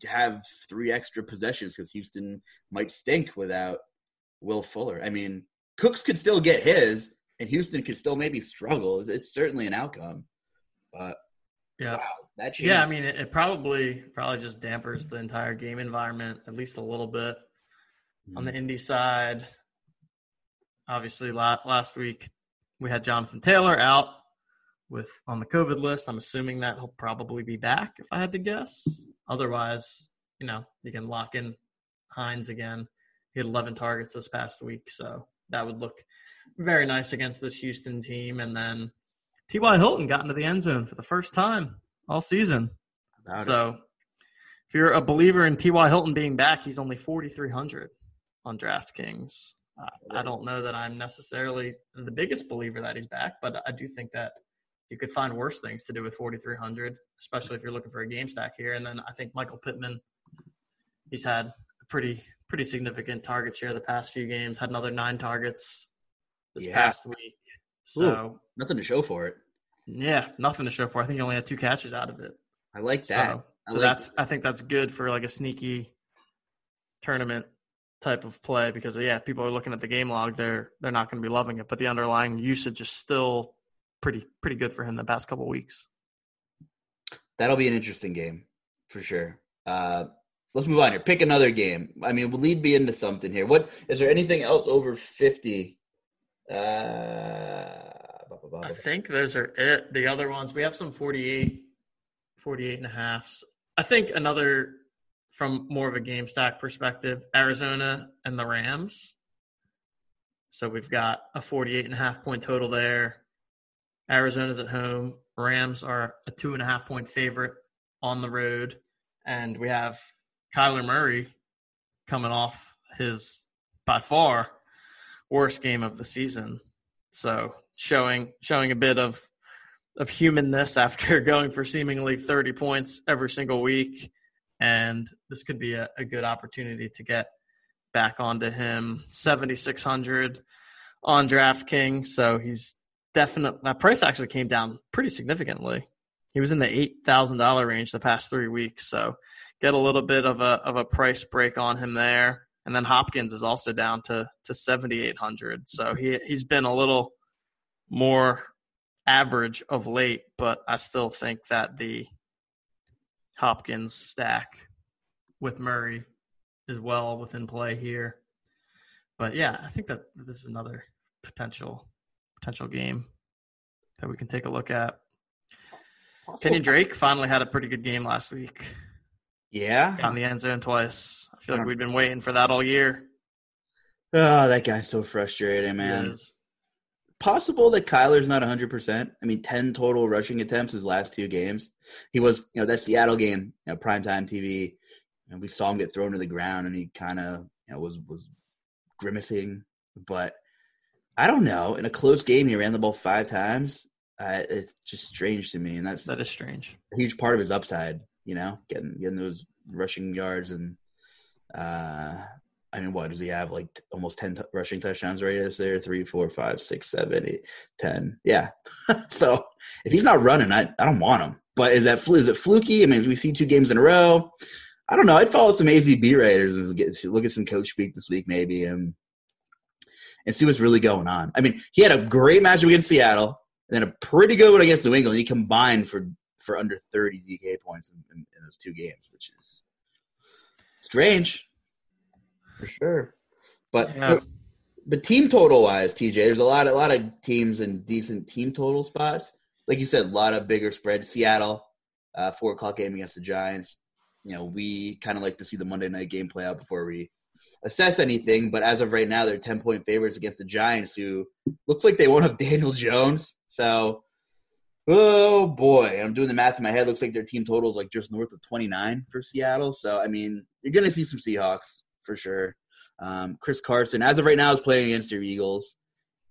have three extra possessions because Houston might stink without Will Fuller. I mean, Cooks could still get his, and Houston could still maybe struggle. It's certainly an outcome, but Yeah. wow, that changed. Yeah, I mean, it, it probably probably just dampers the entire game environment at least a little bit. On the mm-hmm. Indy side, obviously, la- last week we had Jonathan Taylor out with on the COVID list. I'm assuming that he'll probably be back if I had to guess. Otherwise, you know, you can lock in Hines again. He had 11 targets this past week, so that would look very nice against this Houston team. And then T.Y. Hilton got into the end zone for the first time all season. About it. So if you're a believer in T.Y. Hilton being back, he's only 4,300 on DraftKings. Uh, I don't know that I'm necessarily the biggest believer that he's back, but I do think that you could find worse things to do with 4,300, especially if you're looking for a game stack here. And then I think Michael Pittman, he's had a pretty pretty significant target share the past few games. Had another nine targets this Yeah. past week. So nothing to show for it. yeah, nothing to show for. I think he only had two catches out of it. I like that. So, I so like that's I think that's good for like a sneaky tournament type of play because yeah, people are looking at the game log. They're they're not going to be loving it, but the underlying usage is still pretty pretty good for him the past couple weeks. That'll be an interesting game for sure. Uh, let's move on here. Pick another game. I mean, we'll lead me into something here. What is there anything else over fifty? Uh, I think those are it. The other ones we have some 48, 48 and a halfs. I think another from more of a game stack perspective, Arizona and the Rams. So we've got a 48 and a half point total there. Arizona's at home. Rams are a two and a half point favorite on the road. And we have Kyler Murray coming off his by far worst game of the season. So showing showing a bit of of humanness after going for seemingly 30 points every single week. And this could be a, a good opportunity to get back onto him, seventy six hundred on DraftKings. So he's definitely that price actually came down pretty significantly. He was in the eight thousand dollar range the past three weeks. So get a little bit of a of a price break on him there. And then Hopkins is also down to to seventy eight hundred. So he he's been a little more average of late, but I still think that the Hopkins stack with Murray is well within play here. But yeah, I think that this is another potential potential game that we can take a look at. Kenyon Drake finally had a pretty good game last week. Yeah, on the end zone twice. I feel like we've been waiting for that all year. Oh, that guy's so frustrating, man. Possible that Kyler's not 100%. I mean, 10 total rushing attempts his last two games. He was, you know, that Seattle game, you know, primetime TV, and we saw him get thrown to the ground and he kind of, you know, was was grimacing, but I don't know. In a close game, he ran the ball five times. Uh, it's just strange to me, and that's that is strange. A huge part of his upside you know, getting getting those rushing yards and uh I mean, what does he have? Like almost ten t- rushing touchdowns right this year? Three, four, five, six, seven, eight, ten. Yeah. so if he's not running, I, I don't want him. But is that is it fluky? I mean, we see two games in a row. I don't know. I'd follow some AZB Raiders and get look at some coach speak this week maybe and and see what's really going on. I mean, he had a great matchup against Seattle, and then a pretty good one against New England. He combined for for under 30 DK points in, in, in those two games, which is strange for sure. But yeah. but team total wise, TJ, there's a lot a lot of teams in decent team total spots. Like you said, a lot of bigger spread. Seattle, uh, four o'clock game against the Giants. You know, we kind of like to see the Monday night game play out before we assess anything. But as of right now, they're ten point favorites against the Giants, who looks like they won't have Daniel Jones. So Oh boy, I'm doing the math in my head. Looks like their team total is like just north of 29 for Seattle. So I mean, you're gonna see some Seahawks for sure. Um, Chris Carson, as of right now, is playing against your Eagles,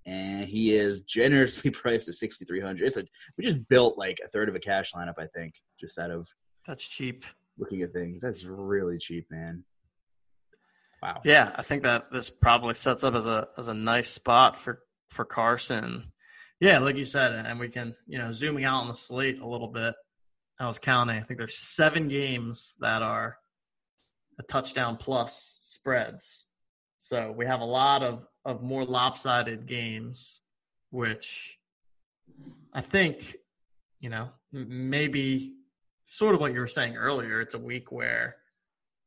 and he is generously priced at 6,300. It's a we just built like a third of a cash lineup, I think, just out of that's cheap. Looking at things, that's really cheap, man. Wow. Yeah, I think that this probably sets up as a as a nice spot for for Carson. Yeah, like you said, and we can, you know, zooming out on the slate a little bit. I was counting. I think there's seven games that are a touchdown plus spreads. So we have a lot of of more lopsided games, which I think, you know, maybe sort of what you were saying earlier. It's a week where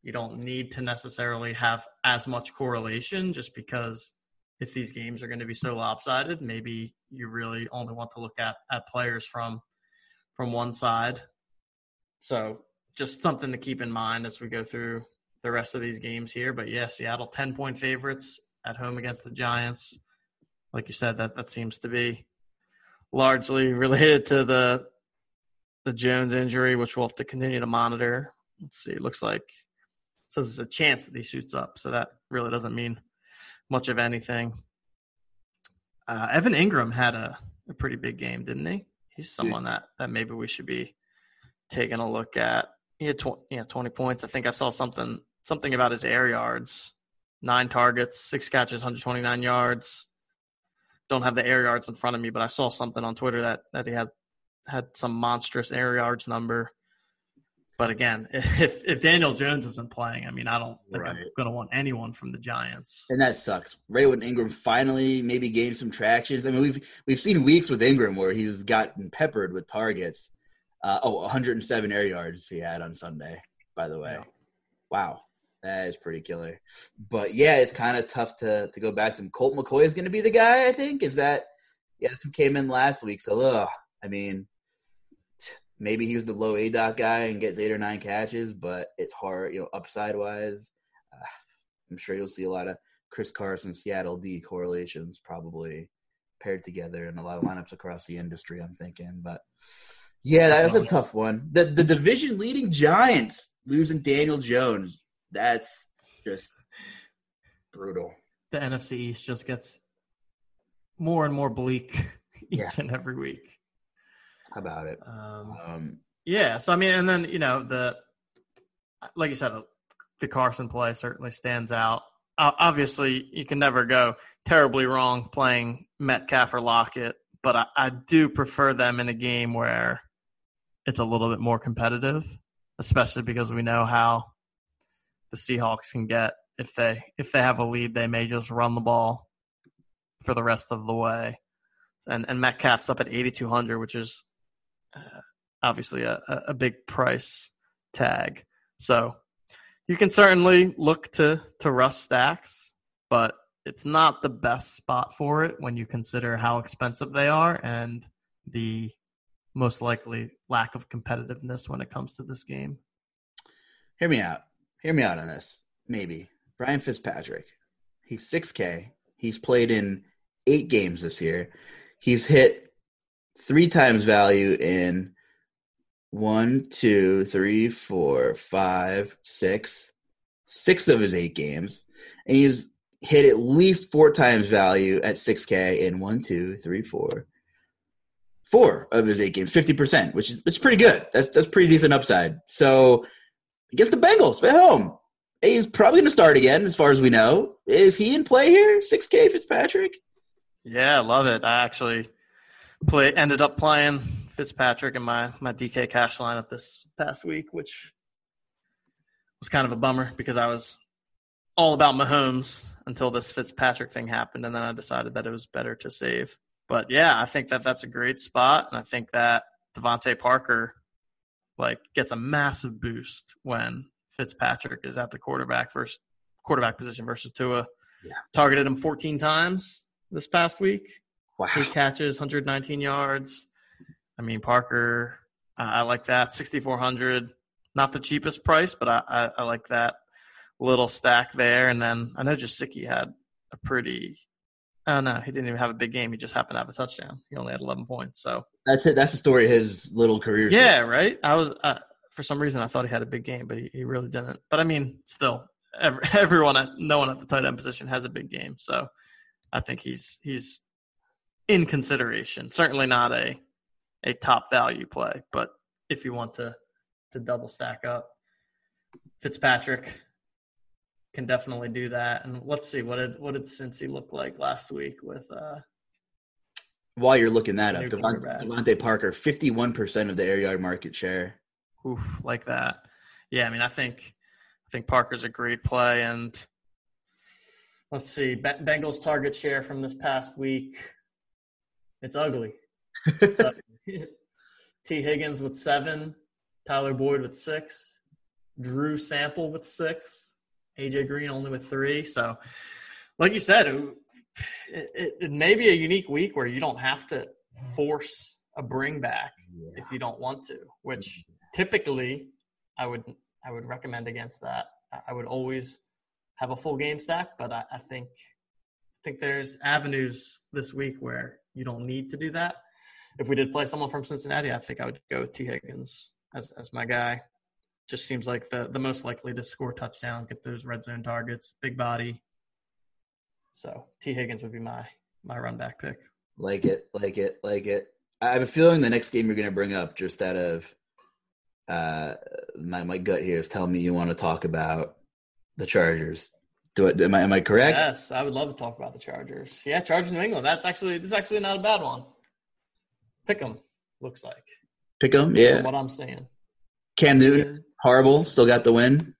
you don't need to necessarily have as much correlation just because if these games are going to be so lopsided, maybe you really only want to look at at players from from one side. So just something to keep in mind as we go through the rest of these games here. But yeah, Seattle ten point favorites at home against the Giants. Like you said, that that seems to be largely related to the the Jones injury, which we'll have to continue to monitor. Let's see. It looks like says there's a chance that he shoots up. So that really doesn't mean much of anything. Uh, Evan Engram had a, a pretty big game, didn't he? He's someone that, that maybe we should be taking a look at. He had tw- yeah, 20 points. I think I saw something something about his air yards. Nine targets, six catches, 129 yards. Don't have the air yards in front of me, but I saw something on Twitter that, that he had had some monstrous air yards number. But again, if if Daniel Jones isn't playing, I mean, I don't think right. I'm going to want anyone from the Giants. And that sucks. Raywood Engram finally maybe gained some traction. I mean, we've we've seen weeks with Engram where he's gotten peppered with targets. Uh, oh, 107 air yards he had on Sunday. By the way, yeah. wow, that is pretty killer. But yeah, it's kind of tough to to go back to him. Colt McCoy is going to be the guy. I think is that. Yeah, this one came in last week. So, ugh, I mean, maybe he was the low aDOT guy and gets eight or nine catches, but it's hard, you know, upside wise. Uh, I'm sure you'll see a lot of Chris Carson, Seattle D correlations probably paired together in a lot of lineups across the industry. I'm thinking, but yeah, that's a tough one. The the division leading Giants losing Daniel Jones. That's just brutal. The NFC East just gets more and more bleak each yeah. and every week. How about it? Um, um, yeah. So I mean, and then you know the, like you said, the Carson play certainly stands out. obviously you can never go terribly wrong playing Metcalf or Lockett, but I, I do prefer them in a game where it's a little bit more competitive, especially because we know how the Seahawks can get if they if they have a lead, they may just run the ball for the rest of the way. And and Metcalf's up at 8200, which is uh, obviously a, a big price tag. So you can certainly look to to Russ stacks, but it's not the best spot for it when you consider how expensive they are and the most likely lack of competitiveness when it comes to this game. Hear me out. Hear me out on this. Maybe. Ryan Fitzpatrick. He's 6K. He's played in eight games this year. He's hit three times value in one, two, three, four, five, six, six of his eight games. And he's hit at least four times value at 6K in one, two, three, four, four of his eight games, 50%, which is it's pretty good. That's that's pretty decent upside. So guess the Bengals at home. He's probably going to start again, as far as we know. Is he in play here? 6K Fitzpatrick? Yeah, love it. I actually play ended up playing Fitzpatrick in my my DK cash lineup this past week, which was kind of a bummer because I was all about Mahomes until this Fitzpatrick thing happened, and then I decided that it was better to save. But yeah, I think that that's a great spot, and I think that DeVante Parker like gets a massive boost when Fitzpatrick is at the quarterback versus quarterback position versus Tua. Yeah. Targeted him 14 times this past week. Wow. Eight catches, 119 yards. I mean, Parker, I like that. 6,400. Not the cheapest price, but I, I, I, like that little stack there. And then I know Gesicki had a pretty. Oh no, he didn't even have a big game. He just happened to have a touchdown. He only had 11 points. So that's it. That's the story of his little career. Yeah, right. I was uh, for some reason I thought he had a big game, but he, he really didn't. But I mean, still, every, everyone, at, no one at the tight end position has a big game. So I think he's he's in consideration. Certainly not a a top value play, but if you want to to double stack up, Fitzpatrick can definitely do that. And let's see what did what did Cincy look like last week with uh while you're looking that up, Devontae, DeVante Parker, 51% of the air yard market share. Oof, like that. Yeah, I mean, I think I think Parker's a great play, and let's see, Bengals target share from this past week. It's ugly. Tee Higgins with seven, Tyler Boyd with six, Drew Sample with six, AJ Green only with three. So, like you said, it, it, it may be a unique week where you don't have to force a bring back yeah. if you don't want to, which mm-hmm. typically I would I would recommend against that. I would always have a full game stack, but I, I think I think there's avenues this week where you don't need to do that. If we did play someone from Cincinnati, I think I would go Tee Higgins as as my guy. Just seems like the the most likely to score touchdown, get those red zone targets, big body. So Tee Higgins would be my my run back pick. Like it, like it, like it. I have a feeling the next game you're going to bring up, just out of uh, my my gut here, is telling me you want to talk about the Chargers. Do it? Am I am I correct? Yes, I would love to talk about the Chargers. Yeah, Chargers New England. That's actually this is actually not a bad one. Pick them. Looks like. Pick them. Yeah. what I'm saying. Cam Newton, horrible. Still got the win.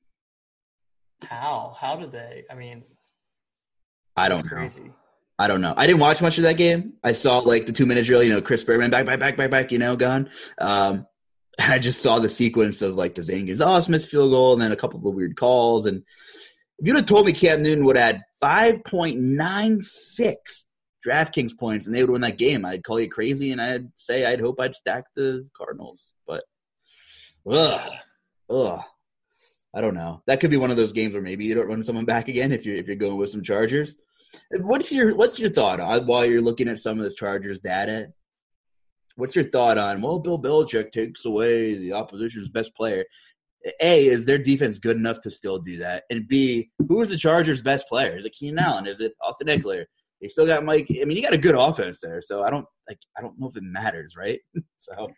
How? How did they? I mean, I don't know. Crazy. I don't know. I didn't watch much of that game. I saw like the two minute drill. You know, Chris Berman back, back, back, back, back. You know, gone. Um, I just saw the sequence of like the Zane Gonzalez field goal and then a couple of the weird calls. And if you'd have told me Cam Newton would add 5.96 DraftKings points and they would win that game, I'd call you crazy and I'd say I'd hope I'd stack the Cardinals. But ugh, ugh. I don't know. That could be one of those games where maybe you don't run someone back again if you're if you're going with some Chargers. What's your what's your thought on while you're looking at some of this Chargers data? What's your thought on, well, Bill Belichick takes away the opposition's best player? A, is their defense good enough to still do that? And B, who is the Chargers' best player? Is it Keenan Allen? Is it Austin Ekeler? They still got Mike. I mean, you got a good offense there, so I don't like. I don't know if it matters, right? so,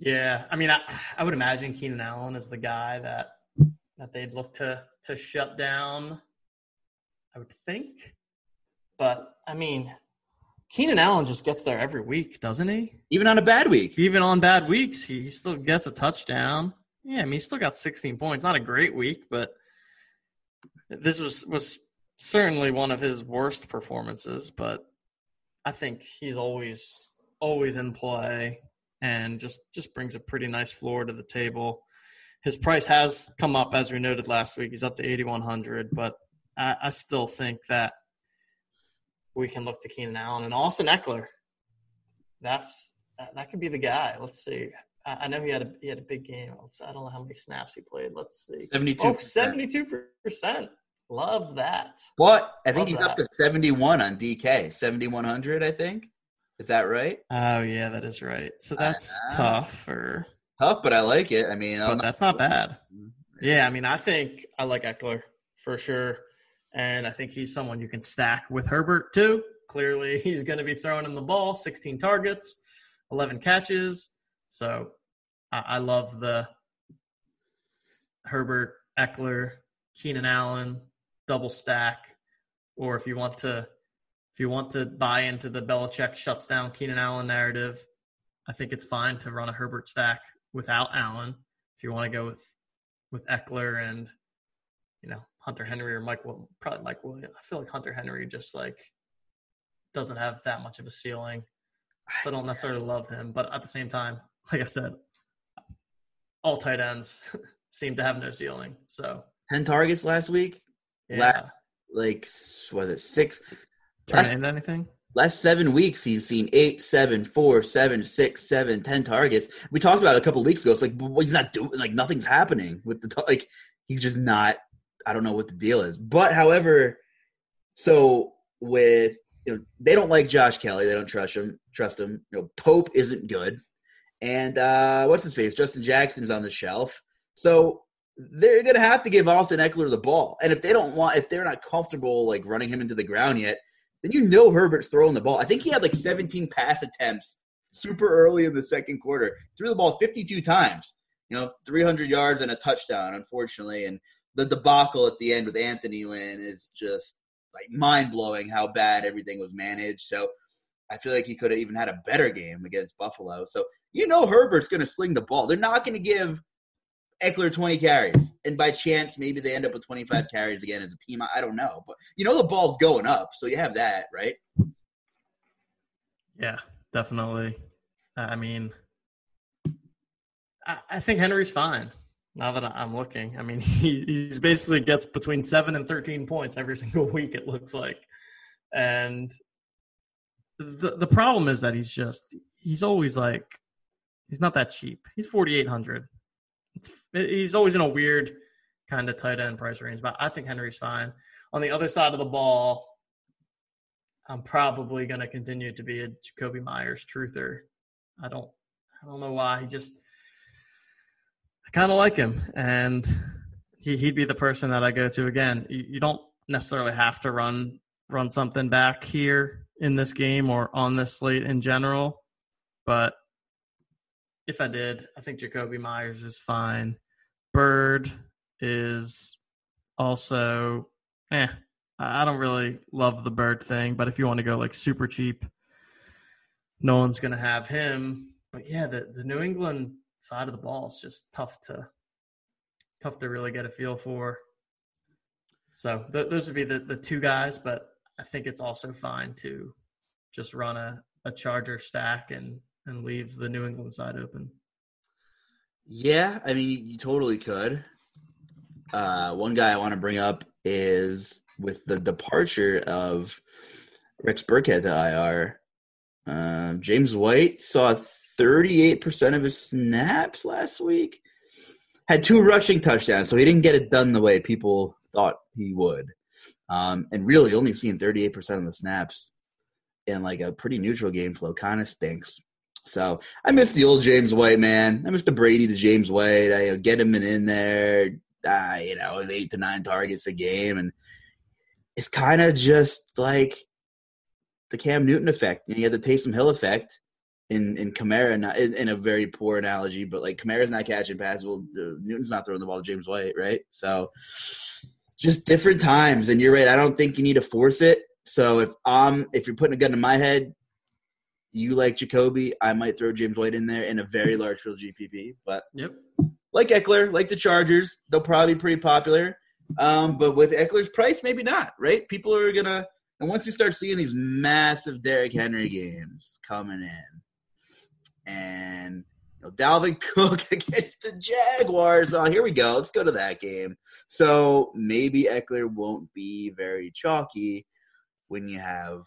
yeah, I mean, I, I would imagine Keenan Allen is the guy that that they'd look to to shut down. I would think. But I mean, Keenan Allen just gets there every week, doesn't he? Even on a bad week. Even on bad weeks, he, he still gets a touchdown. Yeah, I mean, he still got 16 points. Not a great week, but this was was certainly one of his worst performances. But I think he's always always in play and just just brings a pretty nice floor to the table. His price has come up as we noted last week. He's up to 8100, but I, I still think that we can look to Keenan Allen and Austin Ekeler. That's that, that could be the guy. Let's see. I, know he had a he had a big game. I don't know how many snaps he played. Let's see. 72 Oh, 72%. Love that. What? I think Love he's that. up to 71 on DK. 7100, I think. Is that right? Oh yeah, that is right. So that's Uh, tough or Tough, but I like it. I mean, but that's not bad. Mm-hmm. Yeah, I mean, I think I like Ekeler for sure, and I think he's someone you can stack with Herbert too. Clearly, he's going to be throwing in the ball, 16 targets, 11 catches. So I, I love the Herbert, Ekeler, Keenan Allen double stack. Or if you want to, if you want to buy into the Belichick shuts down Keenan Allen narrative, I think it's fine to run a Herbert stack without Allen. If you want to go with with Ekeler and you know Hunter Henry or Mike, Will- probably Mike Williams. I feel like Hunter Henry just like doesn't have that much of a ceiling, so I don't necessarily love him. But at the same time, like I said, all tight ends seem to have no ceiling. So 10 targets last week. yeah, Like, was it six? turn it Last, into anything. last seven weeks, he's seen eight, seven, four, seven, six, seven, ten targets. We talked about it a couple weeks ago. It's like, well, he's not doing, like, nothing's happening with the, like, he's just not, I don't know what the deal is. But, however, so with, you know, they don't like Josh Kelley. They don't trust him. Trust him. You know, Pope isn't good. And uh, what's his face? Justin Jackson's on the shelf. So they're gonna have to give Austin Ekeler the ball. And if they don't want, if they're not comfortable like running him into the ground yet, then you know Herbert's throwing the ball. I think he had like 17 pass attempts super early in the second quarter. Threw the ball 52 times. You know, 300 yards and a touchdown. Unfortunately, and the debacle at the end with Anthony Lynn is just like mind blowing how bad everything was managed. So I feel like he could have even had a better game against Buffalo. So you know Herbert's going to sling the ball. They're not going to give Ekeler 20 carries. And by chance, maybe they end up with 25 carries again as a team. I don't know. But you know the ball's going up. So you have that, right? Yeah, definitely. I mean, I, think Henry's fine. Now that I'm looking, I mean, he he's basically gets between seven and thirteen points every single week. It looks like, and the the problem is that he's just he's always like he's not that cheap. He's forty eight hundred. He's always in a weird kind of tight end price range, but I think Henry's fine. On the other side of the ball, I'm probably going to continue to be a Jakobi Meyers truther. I don't, I don't know why. He just, I kind of like him, and he he'd be the person that I go to again. You, you don't necessarily have to run run something back here in this game or on this slate in general, but if I did, I think Jakobi Meyers is fine. Byrd is also, eh. I don't really love the Byrd thing, but if you want to go like super cheap, no one's going to have him. But yeah, the, the New England side of the ball is just tough to tough to really get a feel for. So th- those would be the, the two guys, but I think it's also fine to just run a, a Charger stack and, and leave the New England side open. Yeah, I mean, you totally could. Uh, one guy I want to bring up is with the departure of Rex Burkhead to IR. Uh, James White saw 38% of his snaps last week. Had two rushing touchdowns, so he didn't get it done the way people thought he would. Um, and really, only seeing 38% of the snaps in like a pretty neutral game flow kind of stinks. So I miss the old James White man. I miss the Brady to James White. I you know, get him in, there, uh, you know, eight to nine targets a game, and it's kind of just like the Cam Newton effect. You, you had the Taysom Hill effect in in Kamara, not in, in, a very poor analogy, but like Kamara's not catching passes. Well, uh, Newton's not throwing the ball to James White, right? So just different times. And you're right. I don't think you need to force it. So if um if you're putting a gun to my head, you like Jakobi, I might throw James White in there in a very large field GPP. But yep, like Ekeler, like the Chargers, they'll probably be pretty popular. Um, but with Ekeler's price, maybe not. Right? People are gonna. And once you start seeing these massive Derrick Henry games coming in, and you know, Dalvin Cook against the Jaguars. Oh, here we go. Let's go to that game. So maybe Ekeler won't be very chalky when you have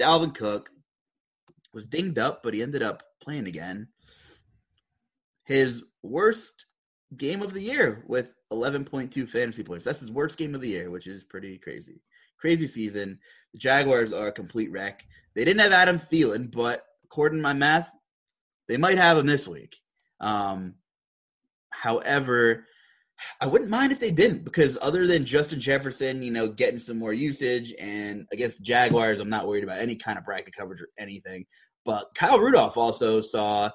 Dalvin Cook was dinged up, but he ended up playing again. His worst game of the year with 11.2 fantasy points. That's his worst game of the year, which is pretty crazy. Crazy season. The Jaguars are a complete wreck. They didn't have Adam Thielen, but according to my math, they might have him this week. Um, however, I wouldn't mind if they didn't because other than Justin Jefferson, you know, getting some more usage and against the Jaguars, I'm not worried about any kind of bracket coverage or anything. But Kyle Rudolph also saw,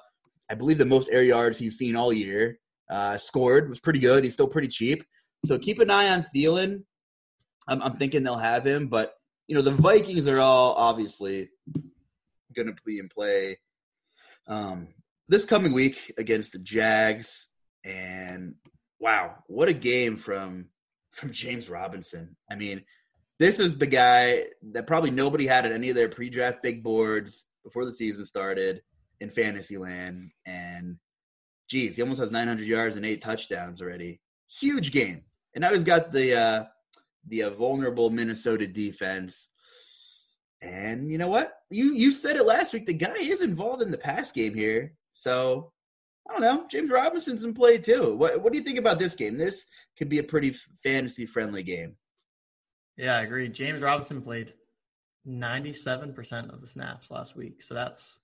I believe, the most air yards he's seen all year. Uh, scored was pretty good. He's still pretty cheap. So keep an eye on Thielen. I'm, I'm thinking they'll have him, but you know the Vikings are all obviously going to be in play um, this coming week against the Jags. And wow, what a game from from James Robinson. I mean, this is the guy that probably nobody had at any of their pre-draft big boards before the season started in fantasy land. And geez, he almost has 900 yards and eight touchdowns already. Huge game. And now he's got the uh, the uh, vulnerable Minnesota defense. And you know what? You you said it last week. The guy is involved in the pass game here. So I don't know. James Robinson's in play too. What what do you think about this game? This could be a pretty fantasy friendly game. Yeah, I agree. James Robinson played 97% of the snaps last week. So that's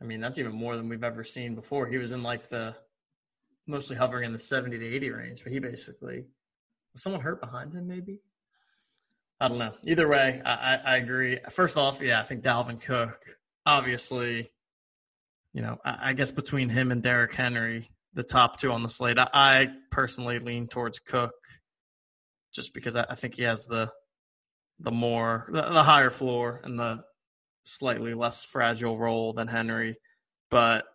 I mean, that's even more than we've ever seen before. He was in like the mostly hovering in the 70 to 80 range, but he basically was someone hurt behind him maybe? I don't know. Either way, I, I, I agree. First off, yeah, I think Dalvin Cook, obviously, you know, I, I, guess between him and Derrick Henry, the top two on the slate, I, I personally lean towards Cook just because I, think he has the the more the, the higher floor and the slightly less fragile role than Henry, but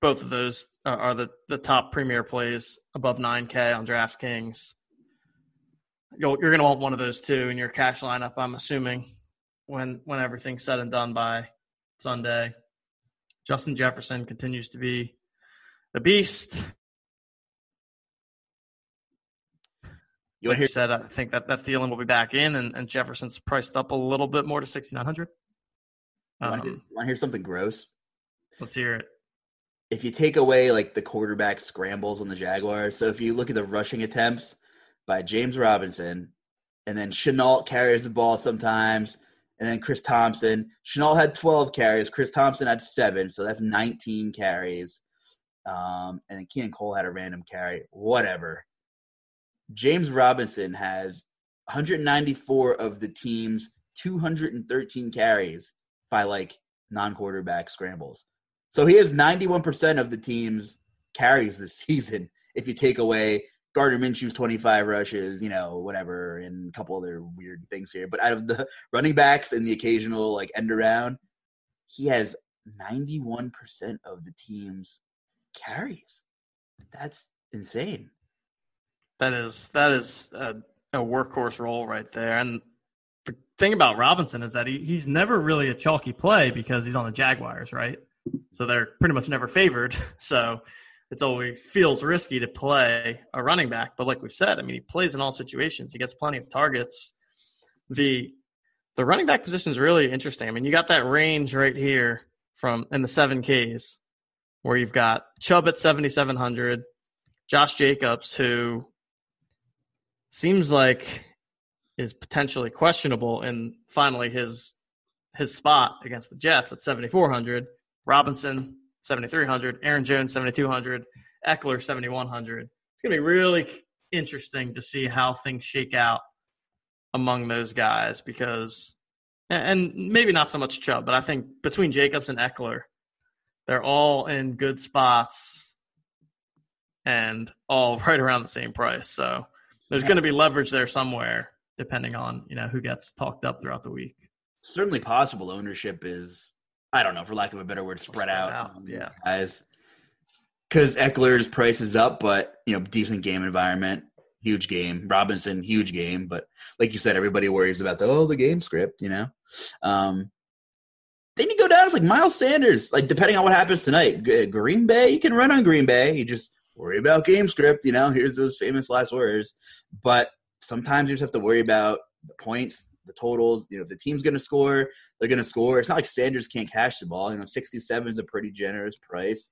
both of those are the, the top premier plays above 9K on DraftKings. You are going to want one of those two in your cash lineup, I'm assuming, when when everything's said and done by Sunday. Justin Jefferson continues to be a beast. You like hear- said, I think that that Thielen will be back in, and, and Jefferson's priced up a little bit more to sixty nine hundred. Um, want to hear something gross? Let's hear it. If you take away like the quarterback scrambles on the Jaguars, so if you look at the rushing attempts by James Robinson, and then Shenault carries the ball sometimes, and then Chris Thompson. Shenault had 12 carries. Chris Thompson had seven, so that's 19 carries. Um, and then Keelan Cole had a random carry. Whatever. James Robinson has 194 of the team's 213 carries by like non-quarterback scrambles. So he has 91% of the team's carries this season if you take away Gardner Minshew's 25 rushes, you know, whatever, and a couple other weird things here. But out of the running backs and the occasional like end around, he has 91% of the team's carries. That's insane. That is that is a, a workhorse role right there. And the thing about Robinson is that he, he's never really a chalky play because he's on the Jaguars, right? So they're pretty much never favored. So it's always feels risky to play a running back. But like we've said, I mean, he plays in all situations. He gets plenty of targets. The the running back position is really interesting. I mean, you got that range right here from in the seven Ks where you've got Chubb at seventy seven hundred, Josh Jacobs who seems like is potentially questionable and finally his his spot against the Jets at 7400, Robinson 7300, Aaron Jones 7200, Ekeler, 7100. It's going to be really interesting to see how things shake out among those guys because and maybe not so much Chubb, but I think between Jacobs and Ekeler, they're all in good spots and all right around the same price. So there's going to be leverage there somewhere, depending on you know who gets talked up throughout the week. Certainly possible. Ownership is, I don't know, for lack of a better word, spread, spread out, out. Yeah, guys. Because Ekeler's price is up, but you know, decent game environment, huge game. Robinson, huge game, but like you said, everybody worries about the oh the game script. You know, um, then you go down. It's like Miles Sanders. Like depending on what happens tonight, Green Bay, you can run on Green Bay. You just worry about game script. You know, here's those famous last words. But sometimes you just have to worry about the points, the totals. You know, if the team's going to score, they're going to score. It's not like Sanders can't catch the ball. You know, 67 is a pretty generous price.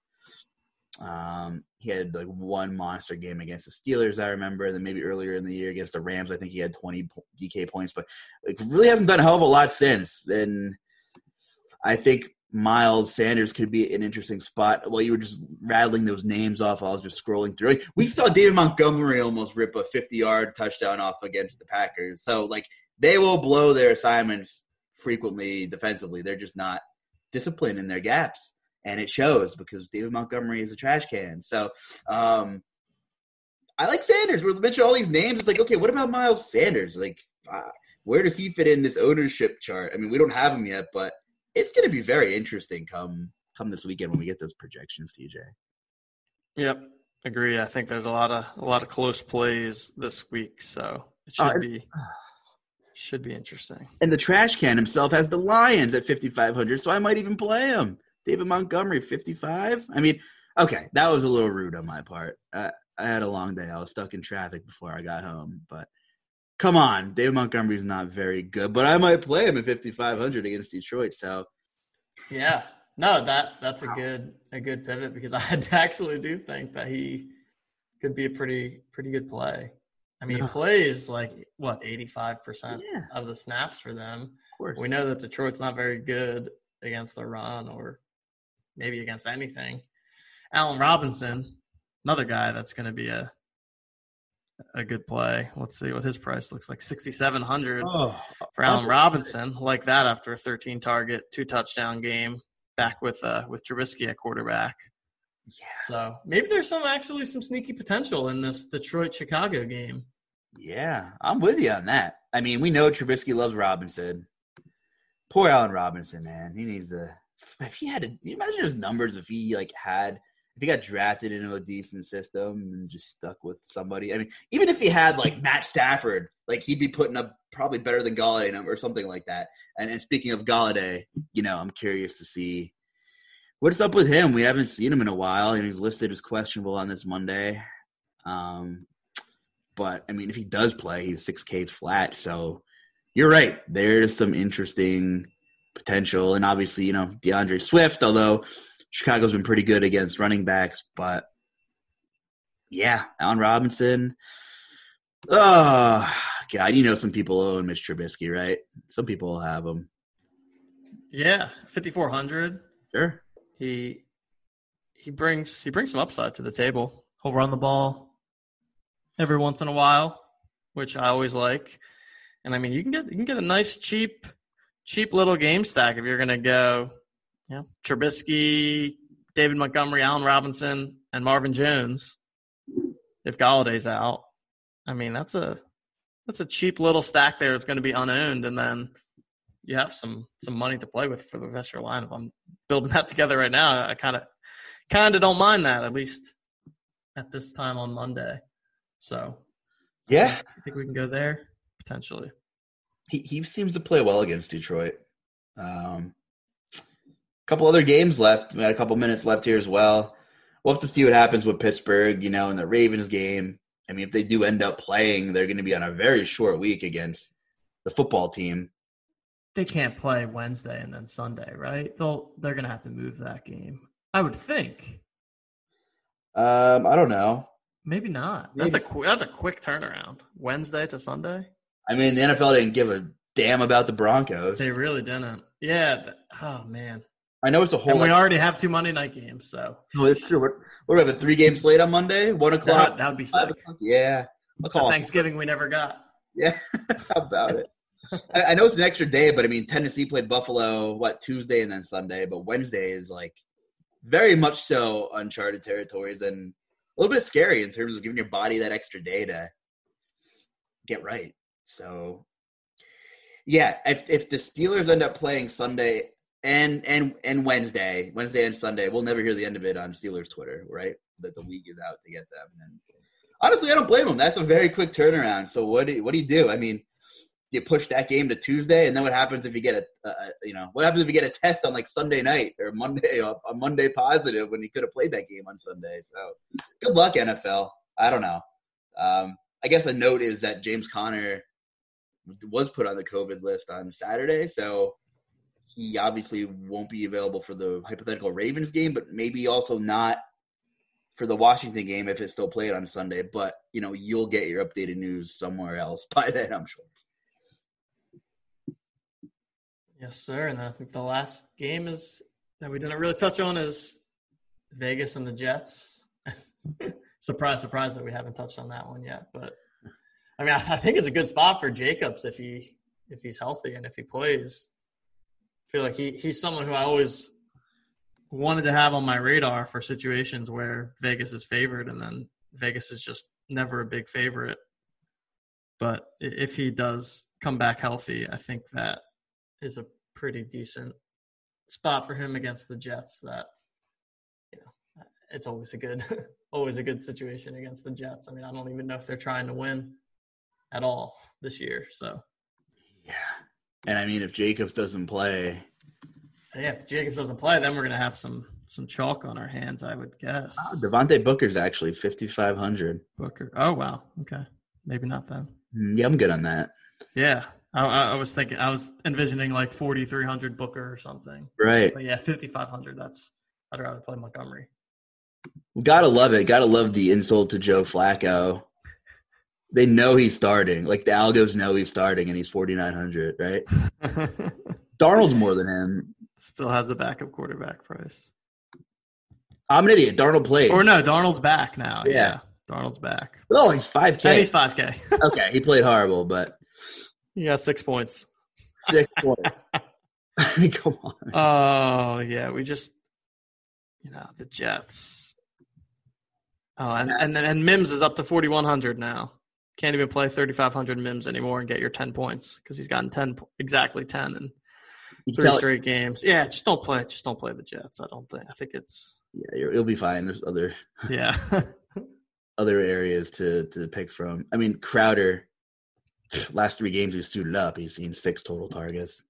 Um, he had like one monster game against the Steelers, I remember. And then maybe earlier in the year against the Rams, I think he had 20 DK points, but like really hasn't done a hell of a lot since. And I think Miles Sanders could be an interesting spot. While you were just rattling those names off, I was just scrolling through. We saw David Montgomery almost rip a 50 yard touchdown off against the Packers. So, like, they will blow their assignments frequently defensively. They're just not disciplined in their gaps. And it shows because David Montgomery is a trash can. So, um, I like Sanders. We're mentioning all these names. It's like, okay, what about Miles Sanders? Like, uh, where does he fit in this ownership chart? I mean, we don't have him yet, but – it's going to be very interesting come come this weekend when we get those projections, TJ. Yep, agree. I think there's a lot of a lot of close plays this week, so it should uh, be should be interesting. And the trash can himself has the Lions at 5500, so I might even play him. David Montgomery 55. I mean, okay, that was a little rude on my part. Uh, I had a long day. I was stuck in traffic before I got home, but come on, David Montgomery's not very good, but I might play him at 5500 against Detroit. So, yeah, no, that that's a good a good pivot because I actually do think that he could be a pretty pretty good play. I mean, he plays like what 85 percent of the snaps for them. Of course, we know that Detroit's not very good against the run or maybe against anything. Allen Robinson, another guy that's going to be a a good play. Let's see what his price looks like. Sixty seven hundred oh, for Allen Robinson. Like that after a thirteen target, two touchdown game, back with uh with Trubisky at quarterback. Yeah. So maybe there's some actually some sneaky potential in this Detroit Chicago game. Yeah, I'm with you on that. I mean, we know Trubisky loves Robinson. Poor Allen Robinson, man. He needs to. If he had, to, you imagine his numbers if he like had if he got drafted into a decent system and just stuck with somebody, I mean, even if he had like Matt Stafford, like he'd be putting up probably better than Golladay or something like that. And, and speaking of Golladay, you know, I'm curious to see what's up with him. We haven't seen him in a while, and he's listed as questionable on this Monday. Um, but I mean, if he does play, he's six K flat. So you're right. There's some interesting potential, and obviously, you know, D'Andre Swift, although Chicago's been pretty good against running backs, but yeah, Allen Robinson. Oh God, you know some people own Mitch Trubisky, right? Some people have him. Yeah, fifty four hundred. Sure. He he brings he brings some upside to the table. He'll run the ball every once in a while, which I always like. And I mean, you can get you can get a nice cheap cheap little game stack if you're going to go yeah, Trubisky, David Montgomery, Allen Robinson, and Marvin Jones. If Golladay's out, I mean that's a that's a cheap little stack there. It's going to be unowned, and then you have some some money to play with for the rest of your lineup. I'm building that together right now. I kind of kind of don't mind that at least at this time on Monday. So yeah, I think we can go there potentially. He he seems to play well against Detroit. Um, couple other games left. We got a couple minutes left here as well. We'll have to see what happens with Pittsburgh, you know, in the Ravens game. I mean, if they do end up playing, they're going to be on a very short week against the football team. They can't play Wednesday and then Sunday, right? They'll they're going to have to move that game. I would think. Um, I don't know. Maybe not. Maybe. That's a that's a quick turnaround. Wednesday to Sunday. I mean, the NFL didn't give a damn about the Broncos. They really didn't. Yeah. Oh man. I know it's a whole. And we like, already have two Monday night games, so. Oh, it's true. What, what do we have? A three game slate on Monday, one o'clock. That, would be sick. Yeah, I'll call Thanksgiving we never got. Yeah, how about it? I, I, know it's an extra day, but I mean Tennessee played Buffalo what Tuesday and then Sunday, but Wednesday is like very much so uncharted territories and a little bit scary in terms of giving your body that extra day to get right. So yeah, if if the Steelers end up playing Sunday and and and Wednesday, Wednesday and Sunday, we'll never hear the end of it on Steelers Twitter, right? That the week is out to get them. And honestly, I don't blame them. That's a very quick turnaround. So what do you, what do you do? I mean, you push that game to Tuesday, and then what happens if you get a, a, you know what happens if you get a test on like Sunday night or Monday a Monday positive when you could have played that game on Sunday? So good luck NFL. I don't know. Um, I guess a note is that James Conner was put on the COVID list on Saturday, so he obviously won't be available for the hypothetical Ravens game, but maybe also not for the Washington game if it's still played on Sunday. But you know, you'll get your updated news somewhere else by then, I'm sure. Yes, sir. And I think the last game is that we didn't really touch on is Vegas and the Jets. surprise, surprise that we haven't touched on that one yet. But I mean, I think it's a good spot for Jacobs if he if he's healthy and if he plays. I feel like he he's someone who I always wanted to have on my radar for situations where Vegas is favored and then Vegas is just never a big favorite. But if he does come back healthy, I think that is a pretty decent spot for him against the Jets. That you know, it's always a good, always a good situation against the Jets. I mean, I don't even know if they're trying to win at all this year. So, yeah, and I mean, if Jacobs doesn't play, yeah, if Jacobs doesn't play, then we're gonna have some some chalk on our hands, I would guess. Oh, Devontae Booker's actually fifty five hundred. Booker. Oh wow. Okay. Maybe not then. Mm, yeah, I'm good on that. Yeah, I, I, was thinking, I was envisioning like 4,300 Booker or something. Right. But yeah, 5,500. That's, I'd rather play Montgomery. Gotta love it. Gotta love the insult to Joe Flacco. They know he's starting. Like the Algos know he's starting and he's 4,900, right? Darnold's more than him. Still has the backup quarterback price. I'm an idiot. Darnold played. Or no, Darnold's back now. Yeah. yeah. Darnold's back. Oh, he's 5K. And he's 5K. okay, he played horrible, but yeah, six points. Six points. I mean, come on. Oh yeah, we just you know the Jets. Oh, and and and Mims is up to forty one hundred now. Can't even play thirty five hundred Mims anymore and get your ten points because he's gotten ten exactly ten in three straight it. games. Yeah, just don't play. Just don't play the Jets. I don't think. I think it's. Yeah, you'll be fine. There's other. Yeah. other areas to to pick from. I mean, Crowder last three games he's suited up. He's seen six total targets.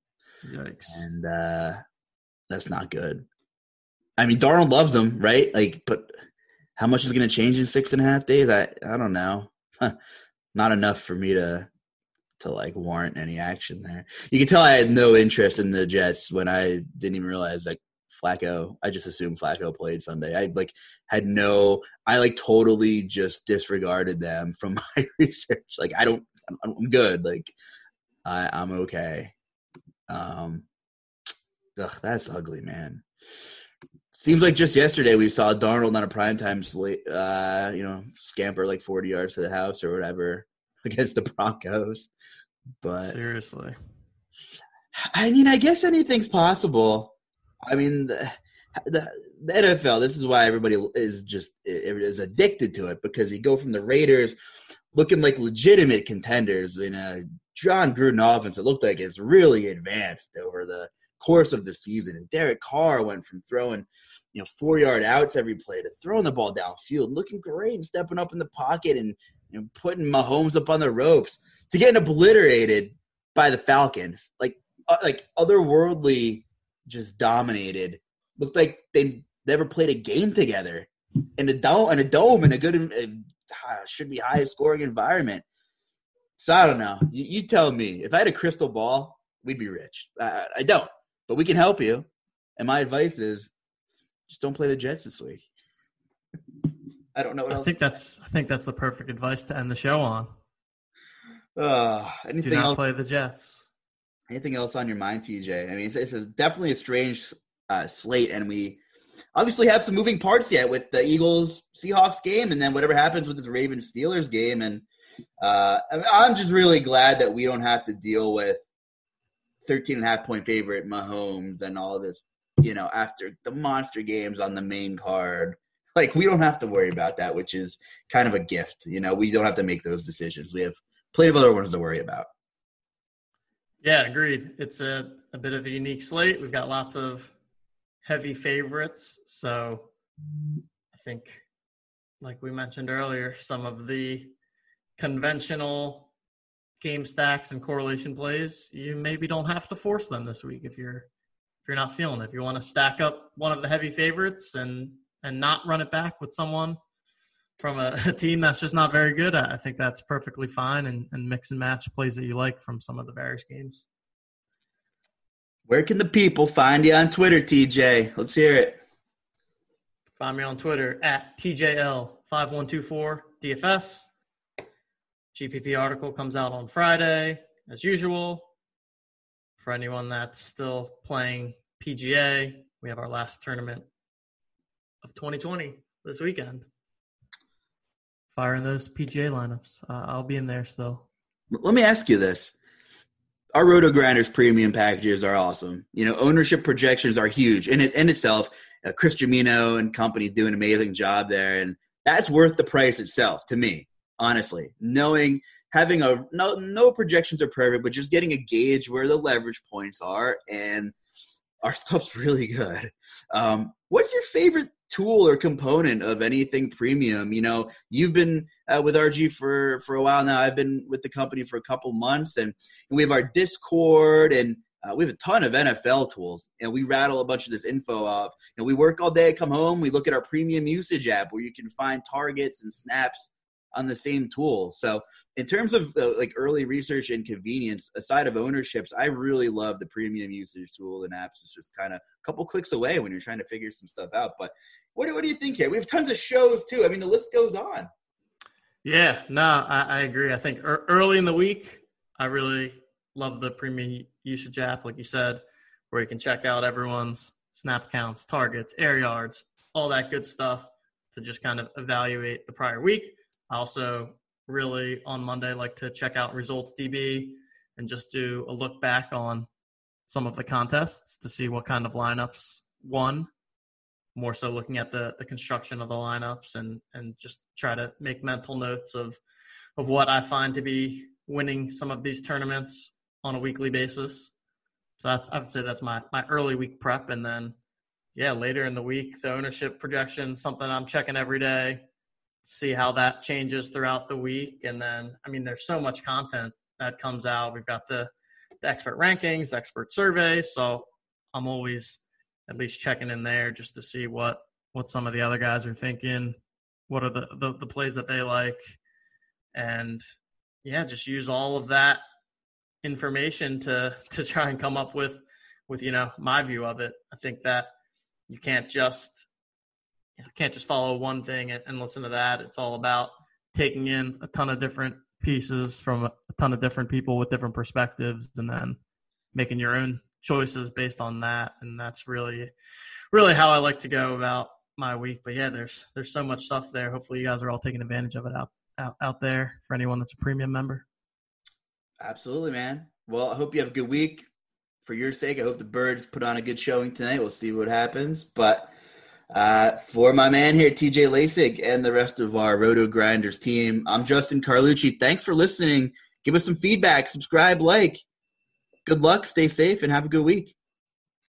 Yikes. And uh, that's not good. I mean, Darnold loves him, right? Like, but how much is going to change in six and a half days? I I don't know. not enough for me to to like warrant any action there. You can tell I had no interest in the Jets when I didn't even realize like Flacco. I just assumed Flacco played Sunday. I like had no. I like totally just disregarded them from my research. Like I don't I'm, I'm good. Like I, I'm okay. Um, ugh, that's ugly, man. Seems like just yesterday we saw Darnold on a primetime slate, uh, you know, scamper like 40 yards to the house or whatever against the Broncos. But seriously, I mean, I guess anything's possible. I mean, the, the, the NFL. This is why everybody is just is addicted to it because you go from the Raiders looking like legitimate contenders in a Jon Gruden offense that looked like it's really advanced over the course of the season. And Derek Carr went from throwing, you know, four yard outs every play to throwing the ball downfield, looking great and stepping up in the pocket and you know, putting Mahomes up on the ropes to getting obliterated by the Falcons. Like, uh, like otherworldly, just dominated. Looked like they never played a game together in a dome, in a dome, in a good should be highest scoring environment. So I don't know. You, you, tell me. If I had a crystal ball, we'd be rich. I, I don't, but we can help you. And my advice is, just don't play the Jets this week. I don't know. I think that's I think that's the perfect advice to end the show on. Uh, anything Do not else? play the Jets. Anything else on your mind, TJ? I mean, it's, it's definitely a strange uh, slate, and we obviously have some moving parts yet with the Eagles Seahawks game, and then whatever happens with this Ravens Steelers game. And uh, I'm just really glad that we don't have to deal with 13 and a half point favorite Mahomes and all this, you know, after the monster games on the main card. Like we don't have to worry about that, which is kind of a gift. You know, we don't have to make those decisions. We have plenty of other ones to worry about. Yeah, agreed. It's a, a bit of a unique slate. We've got lots of heavy favorites. So I think, like we mentioned earlier, some of the conventional game stacks and correlation plays, you maybe don't have to force them this week if you're if you're not feeling it. If you want to stack up one of the heavy favorites and and not run it back with someone from a, a team that's just not very good, I think that's perfectly fine and, and mix and match plays that you like from some of the various games. Where can the people find you on Twitter, TJ? Let's hear it. Find me on Twitter at TJL5124DFS. GPP article comes out on Friday, as usual. For anyone that's still playing PGA, we have our last tournament of 2020 this weekend. Firing those PGA lineups. Uh, I'll be in there still. Let me ask you this. Our RotoGrinders premium packages are awesome. You know, ownership projections are huge. In, it, in itself, uh, Chris Gimino and company do an amazing job there. And that's worth the price itself to me, honestly. Knowing, having a, no, no projections are perfect, but just getting a gauge where the leverage points are. And our stuff's really good. Um, what's your favorite tool or component of anything premium. You know, you've been uh, with RG for for a while now. I've been with the company for a couple months, and, and we have our Discord and. Uh, we have a ton of NFL tools, and we rattle a bunch of this info off. And we work all day, come home, we look at our premium usage app where you can find targets and snaps on the same tool. So in terms of uh, like early research and convenience, aside of ownerships, I really love the premium usage tool and apps. It's just kind of a couple clicks away when you're trying to figure some stuff out. But what, do, what do you think here? We have tons of shows too. I mean, the list goes on. Yeah, no, I, I agree. I think early in the week, I really love the premium usage app, like you said, where you can check out everyone's snap counts, targets, air yards, all that good stuff to just kind of evaluate the prior week. I also really on Monday like to check out results DB and just do a look back on some of the contests to see what kind of lineups won. More so looking at the the construction of the lineups and and just try to make mental notes of of what I find to be winning some of these tournaments on a weekly basis. So that's I would say that's my my early week prep and then yeah, later in the week, the ownership projection, something I'm checking every day see how that changes throughout the week. And then, I mean, there's so much content that comes out. We've got the, the expert rankings, the expert survey. So I'm always at least checking in there just to see what what some of the other guys are thinking. What are the, the, the plays that they like? And yeah, just use all of that information to to try and come up with with you know my view of it. I think that you can't just you know, can't just follow one thing and, and listen to that. It's all about taking in a ton of different pieces from a, ton of different people with different perspectives and then making your own choices based on that. And that's really, really how I like to go about my week. But yeah, there's there's so much stuff there. Hopefully, you guys are all taking advantage of it out out, out there for anyone that's a premium member. Absolutely, man. Well, I hope you have a good week. For your sake, I hope the birds put on a good showing tonight. We'll see what happens. But uh, for my man here, TJ Laessig, and the rest of our RotoGrinders team, I'm Justin Carlucci. Thanks for listening. Give us some feedback, subscribe, like. Good luck, stay safe, and have a good week.